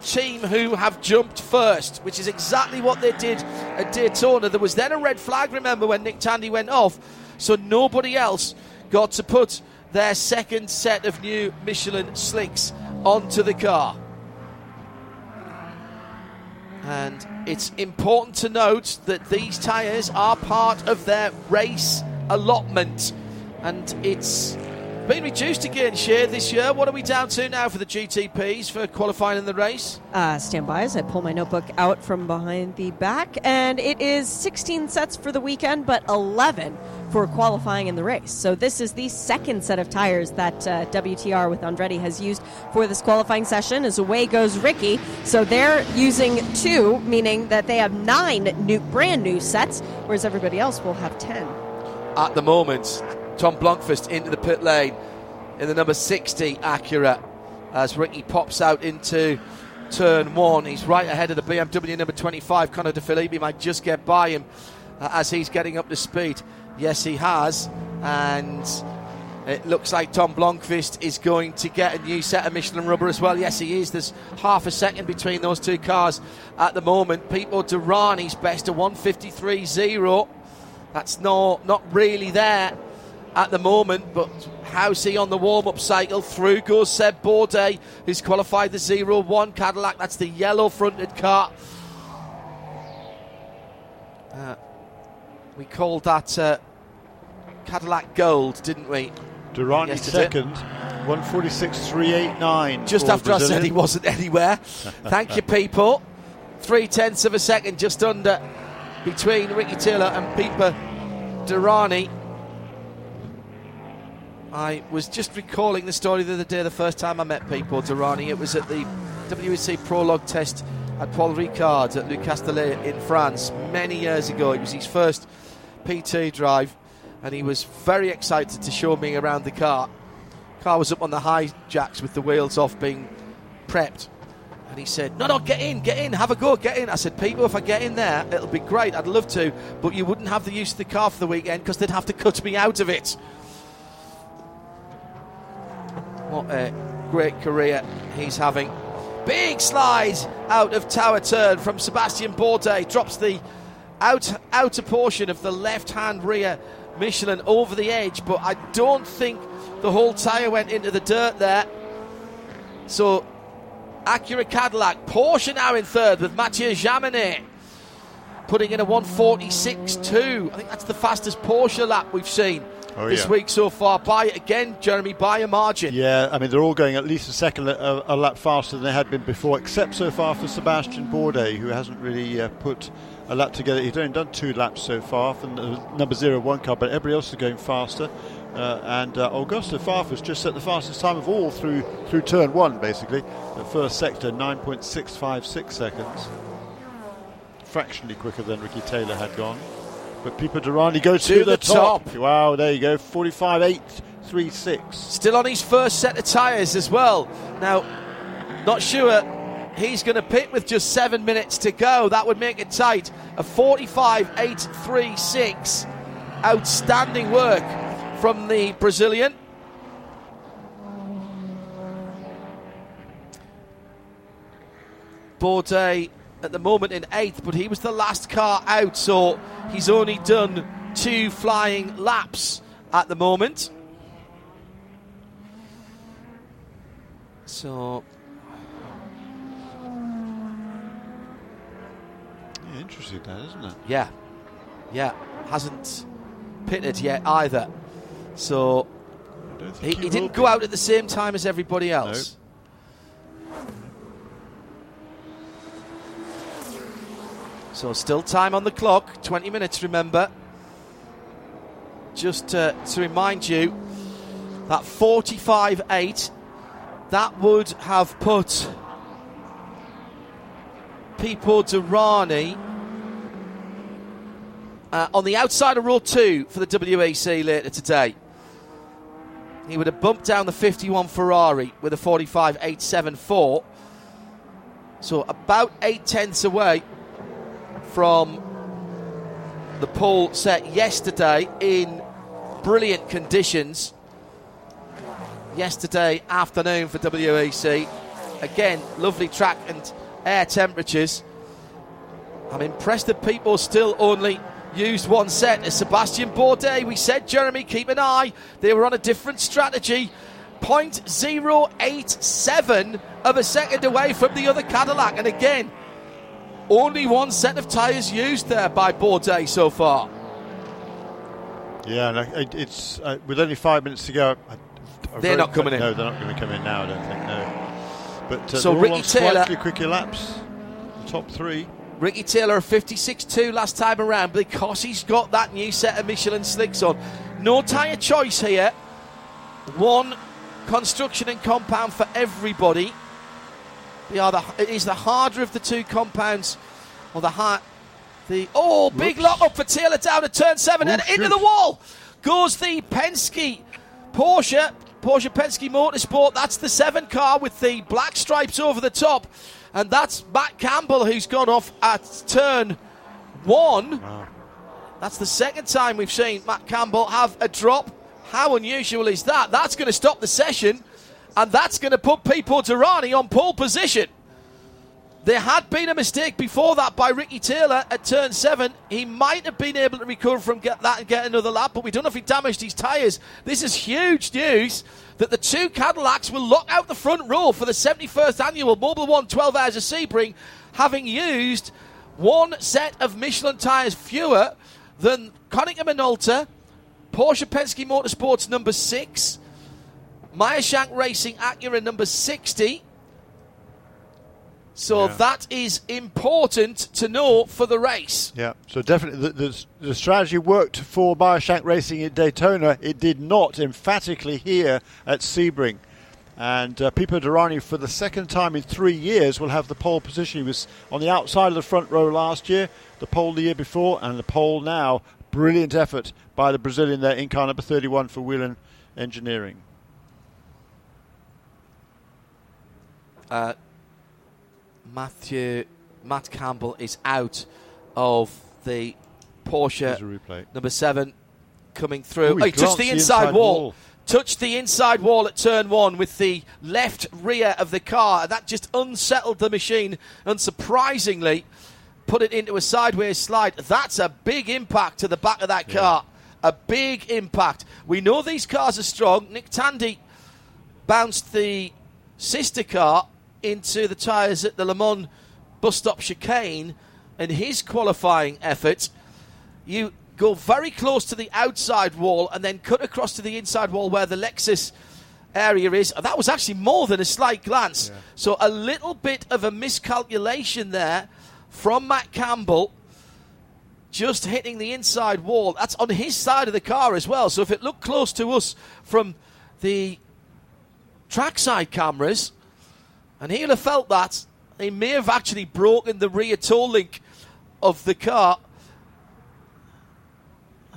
team who have jumped first, which is exactly what they did at Daytona. There was then a red flag, remember, when Nick Tandy went off so nobody else got to put their second set of new Michelin slicks onto the car. And it's important to note that these tyres are part of their race allotment. And it's been reduced again, Shea this year. What are we down to now for the GTPs for qualifying in the race? Uh, stand by as I pull my notebook out from behind the back. And it is 16 sets for the weekend, but 11 for qualifying in the race. So this is the second set of tires that uh, WTR with Andretti has used for this qualifying session. As away goes Ricky. So they're using two, meaning that they have nine new, brand new sets, whereas everybody else will have 10. At the moment, Tom Blomqvist into the pit lane in the number 60 Acura as Ricky pops out into turn one. He's right ahead of the BMW number 25. Connor De Phillippi might just get by him uh, as he's getting up to speed. Yes, he has. And it looks like Tom Blomqvist is going to get a new set of Michelin rubber as well. Yes, he is. There's half a second between those two cars at the moment. Pipo Derani's best of 153.0. That's no, not really there at the moment, but how's he on the warm up cycle? Through goes Seb Bourdais, who's qualified the 0 1 Cadillac. That's the yellow fronted car. Uh, we called that uh, Cadillac Gold, didn't we? Yesterday. second, 146.389. Just after I said he wasn't anywhere. Thank you, people. Three tenths of a second, just under, between Ricky Taylor and Pipo Derani. I was just recalling the story the other day, the first time I met Pipo Derani. It was at the WEC Prologue test at Paul Ricard at Le Castellet in France many years ago. It was his first PT drive, and he was very excited to show me around the car. Car was up on the high jacks with the wheels off, being prepped. And he said, No, no, get in, get in, have a go, get in. I said, Pipo, if I get in there, it'll be great. I'd love to, but you wouldn't have the use of the car for the weekend because they'd have to cut me out of it. What a great career he's having. Big slide out of tower turn from Sebastian Bourdais. Drops the out, outer portion of the left hand rear Michelin over the edge, but I don't think the whole tyre went into the dirt there. So Acura Cadillac, Porsche now in third with Mathieu Jaminet putting in a 146.2. I think that's the fastest Porsche lap we've seen Oh, this yeah. week so far. By again, Jeremy, by a margin. Yeah, I mean, they're all going at least a second a, a lap faster than they had been before, except so far for Sebastian Bourdais, who hasn't really uh, put a lap together. He's only done two laps so far from the number zero one car, but everybody else is going faster. Uh, and uh, Augusto Farfus just set the fastest time of all through through turn one, basically. The first sector, 9.656 seconds. Fractionally quicker than Ricky Taylor had gone. But Pipo Derani goes to, To the top. Wow, there you go, 45.836. Still on his first set of tyres as well. Now, not sure he's going to pit with just seven minutes to go. That would make it tight. A 45.836. Outstanding work from the Brazilian. Bourdais at the moment in eighth, but he was the last car out, so he's only done two flying laps at the moment. So interesting, that isn't it? Yeah, yeah, hasn't pitted yet either. So he, he he didn't be. go out at the same time as everybody else. So still time on the clock, 20 minutes, remember. Just to, to remind you, that 45-8, that would have put Pipo Derani uh, on the outside of Rule two for the WEC later today. He would have bumped down the 51 Ferrari with a 45.874. So about eight tenths away from the pole set yesterday in brilliant conditions. Yesterday afternoon for WEC. Again, lovely track and air temperatures. I'm impressed that people still only used one set. As Sebastian Bourdais, we said, Jeremy, keep an eye. They were on a different strategy. 0.087 of a second away from the other Cadillac. And again, only one set of tyres used there by Bourdais so far. Yeah, and I- it's uh, with only five minutes to go. I, I They're not coming in. No, they're not going to come in now. I don't think. No. But uh, So Ricky on Taylor- quicker laps. The top three. Ricky Taylor, 56.2 last time around because he's got that new set of Michelin slicks on. No tyre choice here. One construction and compound for everybody. They are the, it is the harder of the two compounds, or the hard. The oh, big lock up for Taylor down at turn seven Oh, and into the wall goes the Penske Porsche Porsche Penske Motorsport. That's the seven car with the black stripes over the top, and that's Matt Campbell who's gone off at turn one. That's the second time we've seen Matt Campbell have a drop. How unusual is that? That's going to stop the session, and that's going to put Pipo Derani on pole position. There had been a mistake before that by Ricky Taylor at turn seven. He might have been able to recover from that and get another lap, but we don't know if he damaged his tyres. This is huge news that the two Cadillacs will lock out the front row for the 71st annual Mobil One 12 Hours of Sebring, having used one set of Michelin tyres fewer than Konica Minolta, Porsche Penske Motorsports number six, Meyershank Racing Acura number 60. So Yeah. that is important to know for the race. Yeah, so definitely the, the, the strategy worked for Meyershank Racing at Daytona. It did not emphatically here at Sebring. And uh, Pipo Derani, for the second time in three years, will have the pole position. He was on the outside of the front row last year, the pole the year before, and the pole now. Brilliant effort by the Brazilian there in car number 31 for Whelen Engineering. Uh, Matthew Matt Campbell is out of the Porsche number seven coming through. Ooh, he Oh, he touched the the inside, inside wall. wall. Touched the inside wall at turn one with the left rear of the car. That just unsettled the machine, unsurprisingly, put it into a sideways slide. That's a big impact to the back of that car. A big impact. We know these cars are strong. Nick Tandy bounced the sister car into the tyres at the Le Mans bus stop chicane in his qualifying effort. You go very close to the outside wall and then cut across to the inside wall where the Lexus area is. That was actually more than a slight glance. So a little bit of a miscalculation there from Matt Campbell. Just hitting the inside wall. That's on his side of the car as well. So if it looked close to us from the trackside cameras, and he'll have felt that. He may have actually broken the rear toe link of the car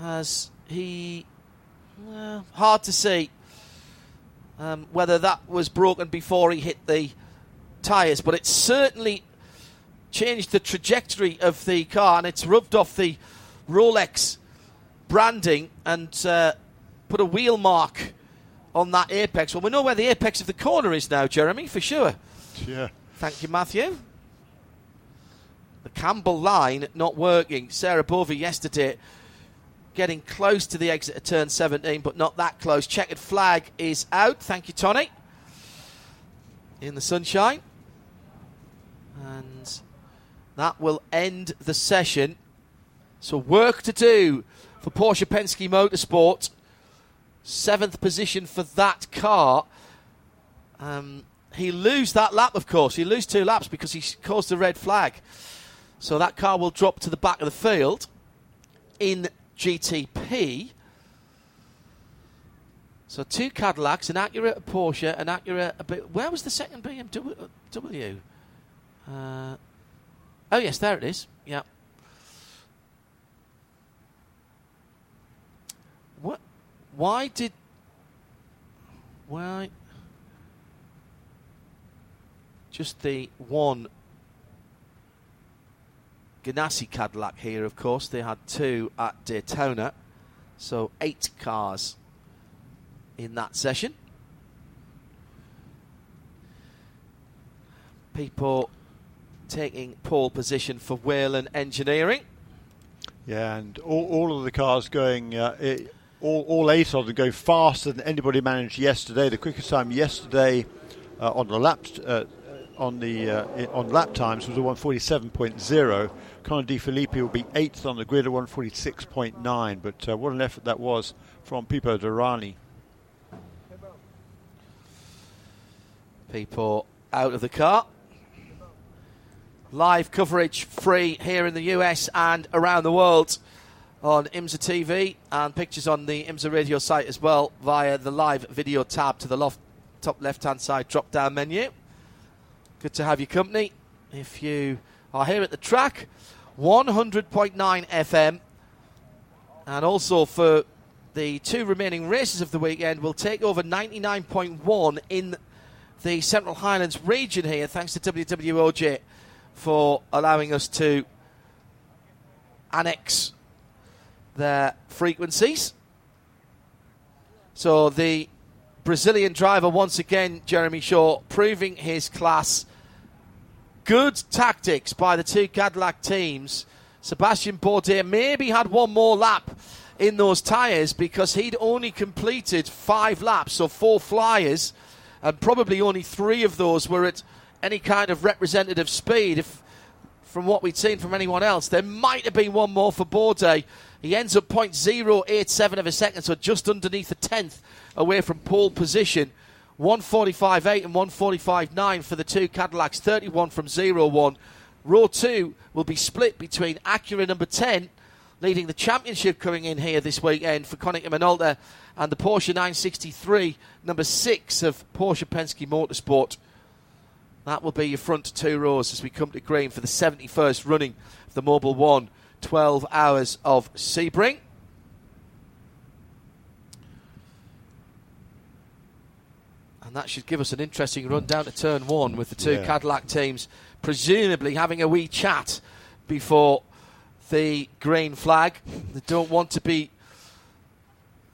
as he. Well, hard to see um, whether that was broken before he hit the tyres, but it certainly changed the trajectory of the car and it's rubbed off the Rolex branding and uh, put a wheel mark on that apex. Well, we know where the apex of the corner is now, Jeremy, for sure. Yeah. Thank you, Matthew. The Campbell line not working. Sarah Bovy yesterday getting close to the exit of turn 17, but not that close. Checkered flag is out. Thank you, Tony. In the sunshine. And That will end the session. So work to do for Porsche Penske Motorsport. Seventh position for that car. Um, he lose that lap, of course. He lose two laps because he caused the red flag. So that car will drop to the back of the field in GTP. So two Cadillacs, an Acura, a Porsche, an Acura. A where was the second BMW? Uh, oh yes, there it is. Yeah. What? Why did? Why? Just the one Ganassi Cadillac here, of course. They had two at Daytona, so eight cars in that session. Pipo taking pole position for Whelen Engineering. Yeah, and all, all of the cars going, uh, it, all, all eight of them go faster than anybody managed yesterday. The quickest time yesterday uh, on the lap uh, on the uh, on lap times was a 147.0. Connor De Phillippi will be eighth on the grid at 146.9. But uh, what an effort that was from Pipo Derani. Pipo out of the car. Live coverage free here in the US and around the world on IMSA TV and pictures on the IMSA radio site as well via the live video tab to the loft, top left hand side drop down menu. Good to have your company. If you are here at the track, 100.9 FM, and also for the two remaining races of the weekend, we'll take over 99.1 in the Central Highlands region here, thanks to WWOJ for allowing us to annex their frequencies. So the Brazilian driver, once again, Jeremy Shaw, proving his class good tactics by the two Cadillac teams. Sebastian Bourdais maybe had one more lap in those tyres because he'd only completed five laps, so four flyers, and probably only three of those were at any kind of representative speed. If from what we'd seen from anyone else, there might have been one more for Bourdais. He ends up 0.087 of a second, so just underneath a tenth away from pole position. 145.8 and 145.9 for the two Cadillacs, 31 from 0 1. Row 2 will be split between Acura number 10, leading the championship coming in here this weekend for Konica Minolta, and the Porsche 963, number 6 of Porsche Penske Motorsport. That will be your front two rows as we come to green for the 71st running of the Mobil 1, 12 hours of Sebring. And that should give us an interesting run down to turn one with the two yeah. Cadillac teams presumably having a wee chat before the green flag. They don't want to be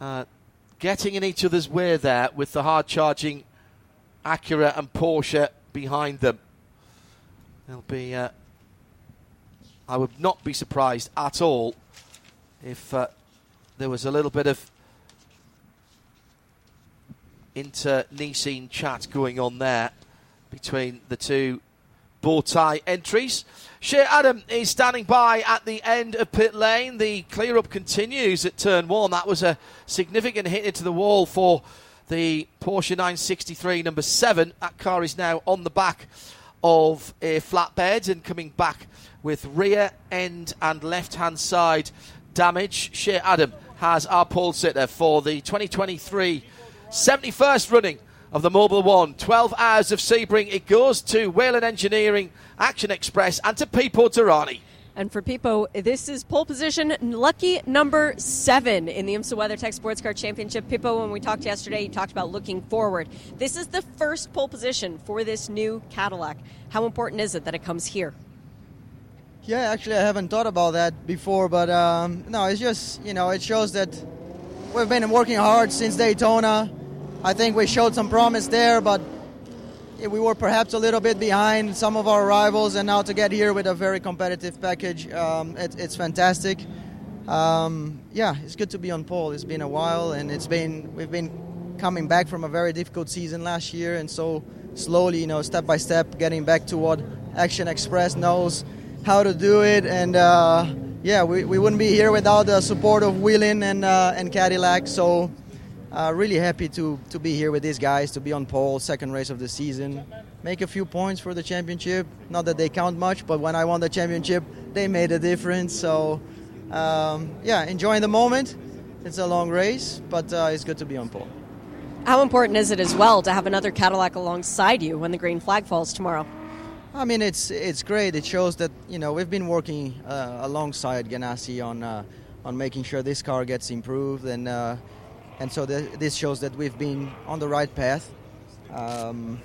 uh, getting in each other's way there with the hard charging Acura and Porsche behind them. They'll be. Uh, I would not be surprised at all if uh, there was a little bit of inter-Nissan chat going on there between the two bow tie entries. Shea Adam is standing by at the end of pit lane. The clear up continues at turn one. That was a significant hit into the wall for the Porsche 963 number seven. That car is now on the back of a flatbed and coming back with rear end and left hand side damage. Shea Adam has our pole sitter for the 2023 71st running of the Mobil One. 12 hours of Sebring. It goes to Whelen Engineering, Action Express, and to Pipo Derani. And for Pipo, this is pole position lucky number seven in the IMSA WeatherTech Sports Car Championship. Pipo, when we talked yesterday, you talked about looking forward. This is the first pole position for this new Cadillac. How important is it that it comes here? Yeah, actually, I haven't thought about that before, but um, no, it's just, you know, it shows that we've been working hard since Daytona. I think we showed some promise there, but we were perhaps a little bit behind some of our rivals, and now to get here with a very competitive package, um, it, it's fantastic. Um, yeah, it's good to be on pole. It's been a while, and it's been we've been coming back from a very difficult season last year, and so slowly, you know, step by step, getting back to what Action Express knows. How to do it, and uh, yeah, we, we wouldn't be here without the support of Whelen and uh, and Cadillac. So uh, really happy to to be here with these guys, to be on pole, second race of the season, make a few points for the championship. Not that they count much, but when I won the championship, they made a difference. So um, yeah, enjoying the moment. It's a long race, but uh, it's good to be on pole. How important is it as well to have another Cadillac alongside you when the green flag falls tomorrow? I mean, it's it's great. It shows that you know we've been working uh, alongside Ganassi on uh, on making sure this car gets improved, and uh, and so th- this shows that we've been on the right path. Um,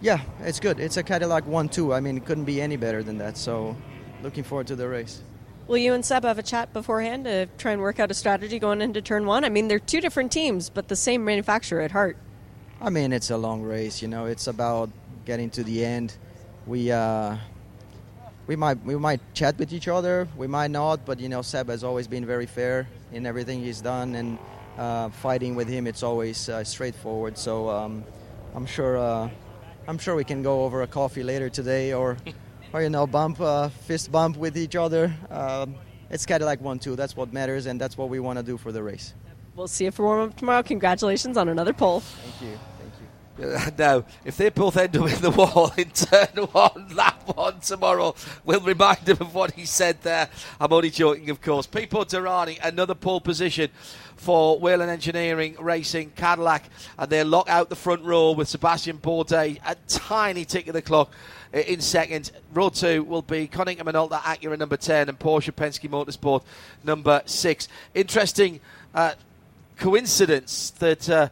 yeah, it's good. It's a Cadillac one-two. I mean, it couldn't be any better than that. So, looking forward to the race. Will you and Seb have a chat beforehand to try and work out a strategy going into turn one? I mean, they're two different teams, but the same manufacturer at heart. I mean, it's a long race. You know, it's about getting to the end. We uh, we might we might chat with each other. We might not, but you know, Seb has always been very fair in everything he's done, and uh, fighting with him, it's always uh, straightforward. So um, I'm sure uh, I'm sure we can go over a coffee later today, or or you know, bump uh, fist bump with each other. Um, it's Cadillac one two. That's what matters, and that's what we want to do for the race. We'll see you for warm up tomorrow. Congratulations on another pole. Thank you. Now, if they both end up in the wall in turn one, lap one tomorrow, we'll remind him of what he said there. I'm only joking, of course. Pipo Derani, another pole position for Whelen Engineering Racing Cadillac, and they lock out the front row with Sebastian Bourdais, a tiny tick of the clock in second. Row two will be Konica Minolta Acura number 10 and Porsche Penske Motorsport number 6. Interesting uh, coincidence that. Uh,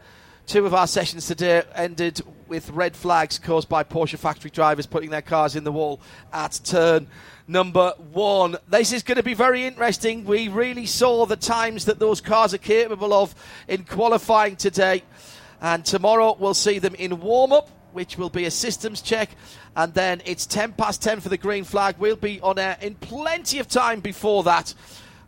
Two of our sessions today ended with red flags caused by Porsche factory drivers putting their cars in the wall at turn number one. This is going to be very interesting. We really saw the times that those cars are capable of in qualifying today. And tomorrow we'll see them in warm up, which will be a systems check. And then it's 10 past 10 for the green flag. We'll be on air in plenty of time before that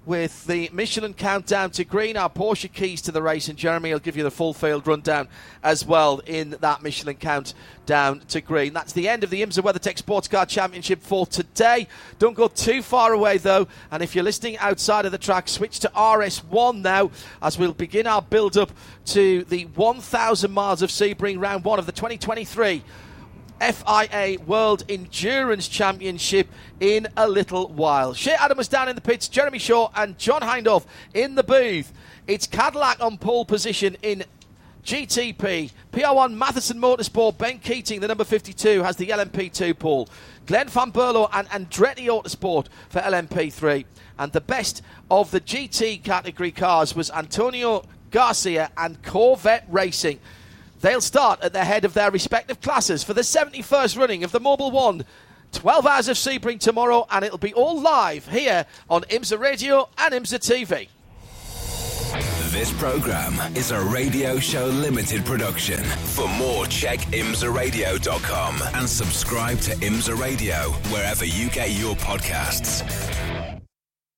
with the Michelin countdown to green, our Porsche keys to the race, and Jeremy will give you the full field rundown as well in that Michelin countdown to green. That's the end of the IMSA WeatherTech Sports Car Championship for today. Don't go too far away though, and if you're listening outside of the track, switch to RS1 now as we'll begin our build up to the 1,000 miles of Sebring round one of the 2023 FIA World Endurance Championship in a little while. Shea Adam was down in the pits, Jeremy Shaw and John Hindhaugh in the booth. It's Cadillac on pole position in GTP. PR1 Mathiasen Motorsport, Ben Keating, the number 52, has the LMP2 pole. Glenn Van Berlo and Andretti Autosport for LMP3. And the best of the GT category cars was Antonio Garcia and Corvette Racing. They'll start at the head of their respective classes for the 71st running of the Mobil One. 12 hours of Sebring tomorrow, and it'll be all live here on IMSA Radio and IMSA TV. This program is a Radio Show Limited production. For more, check imsaradio.com and subscribe to IMSA Radio wherever you get your podcasts.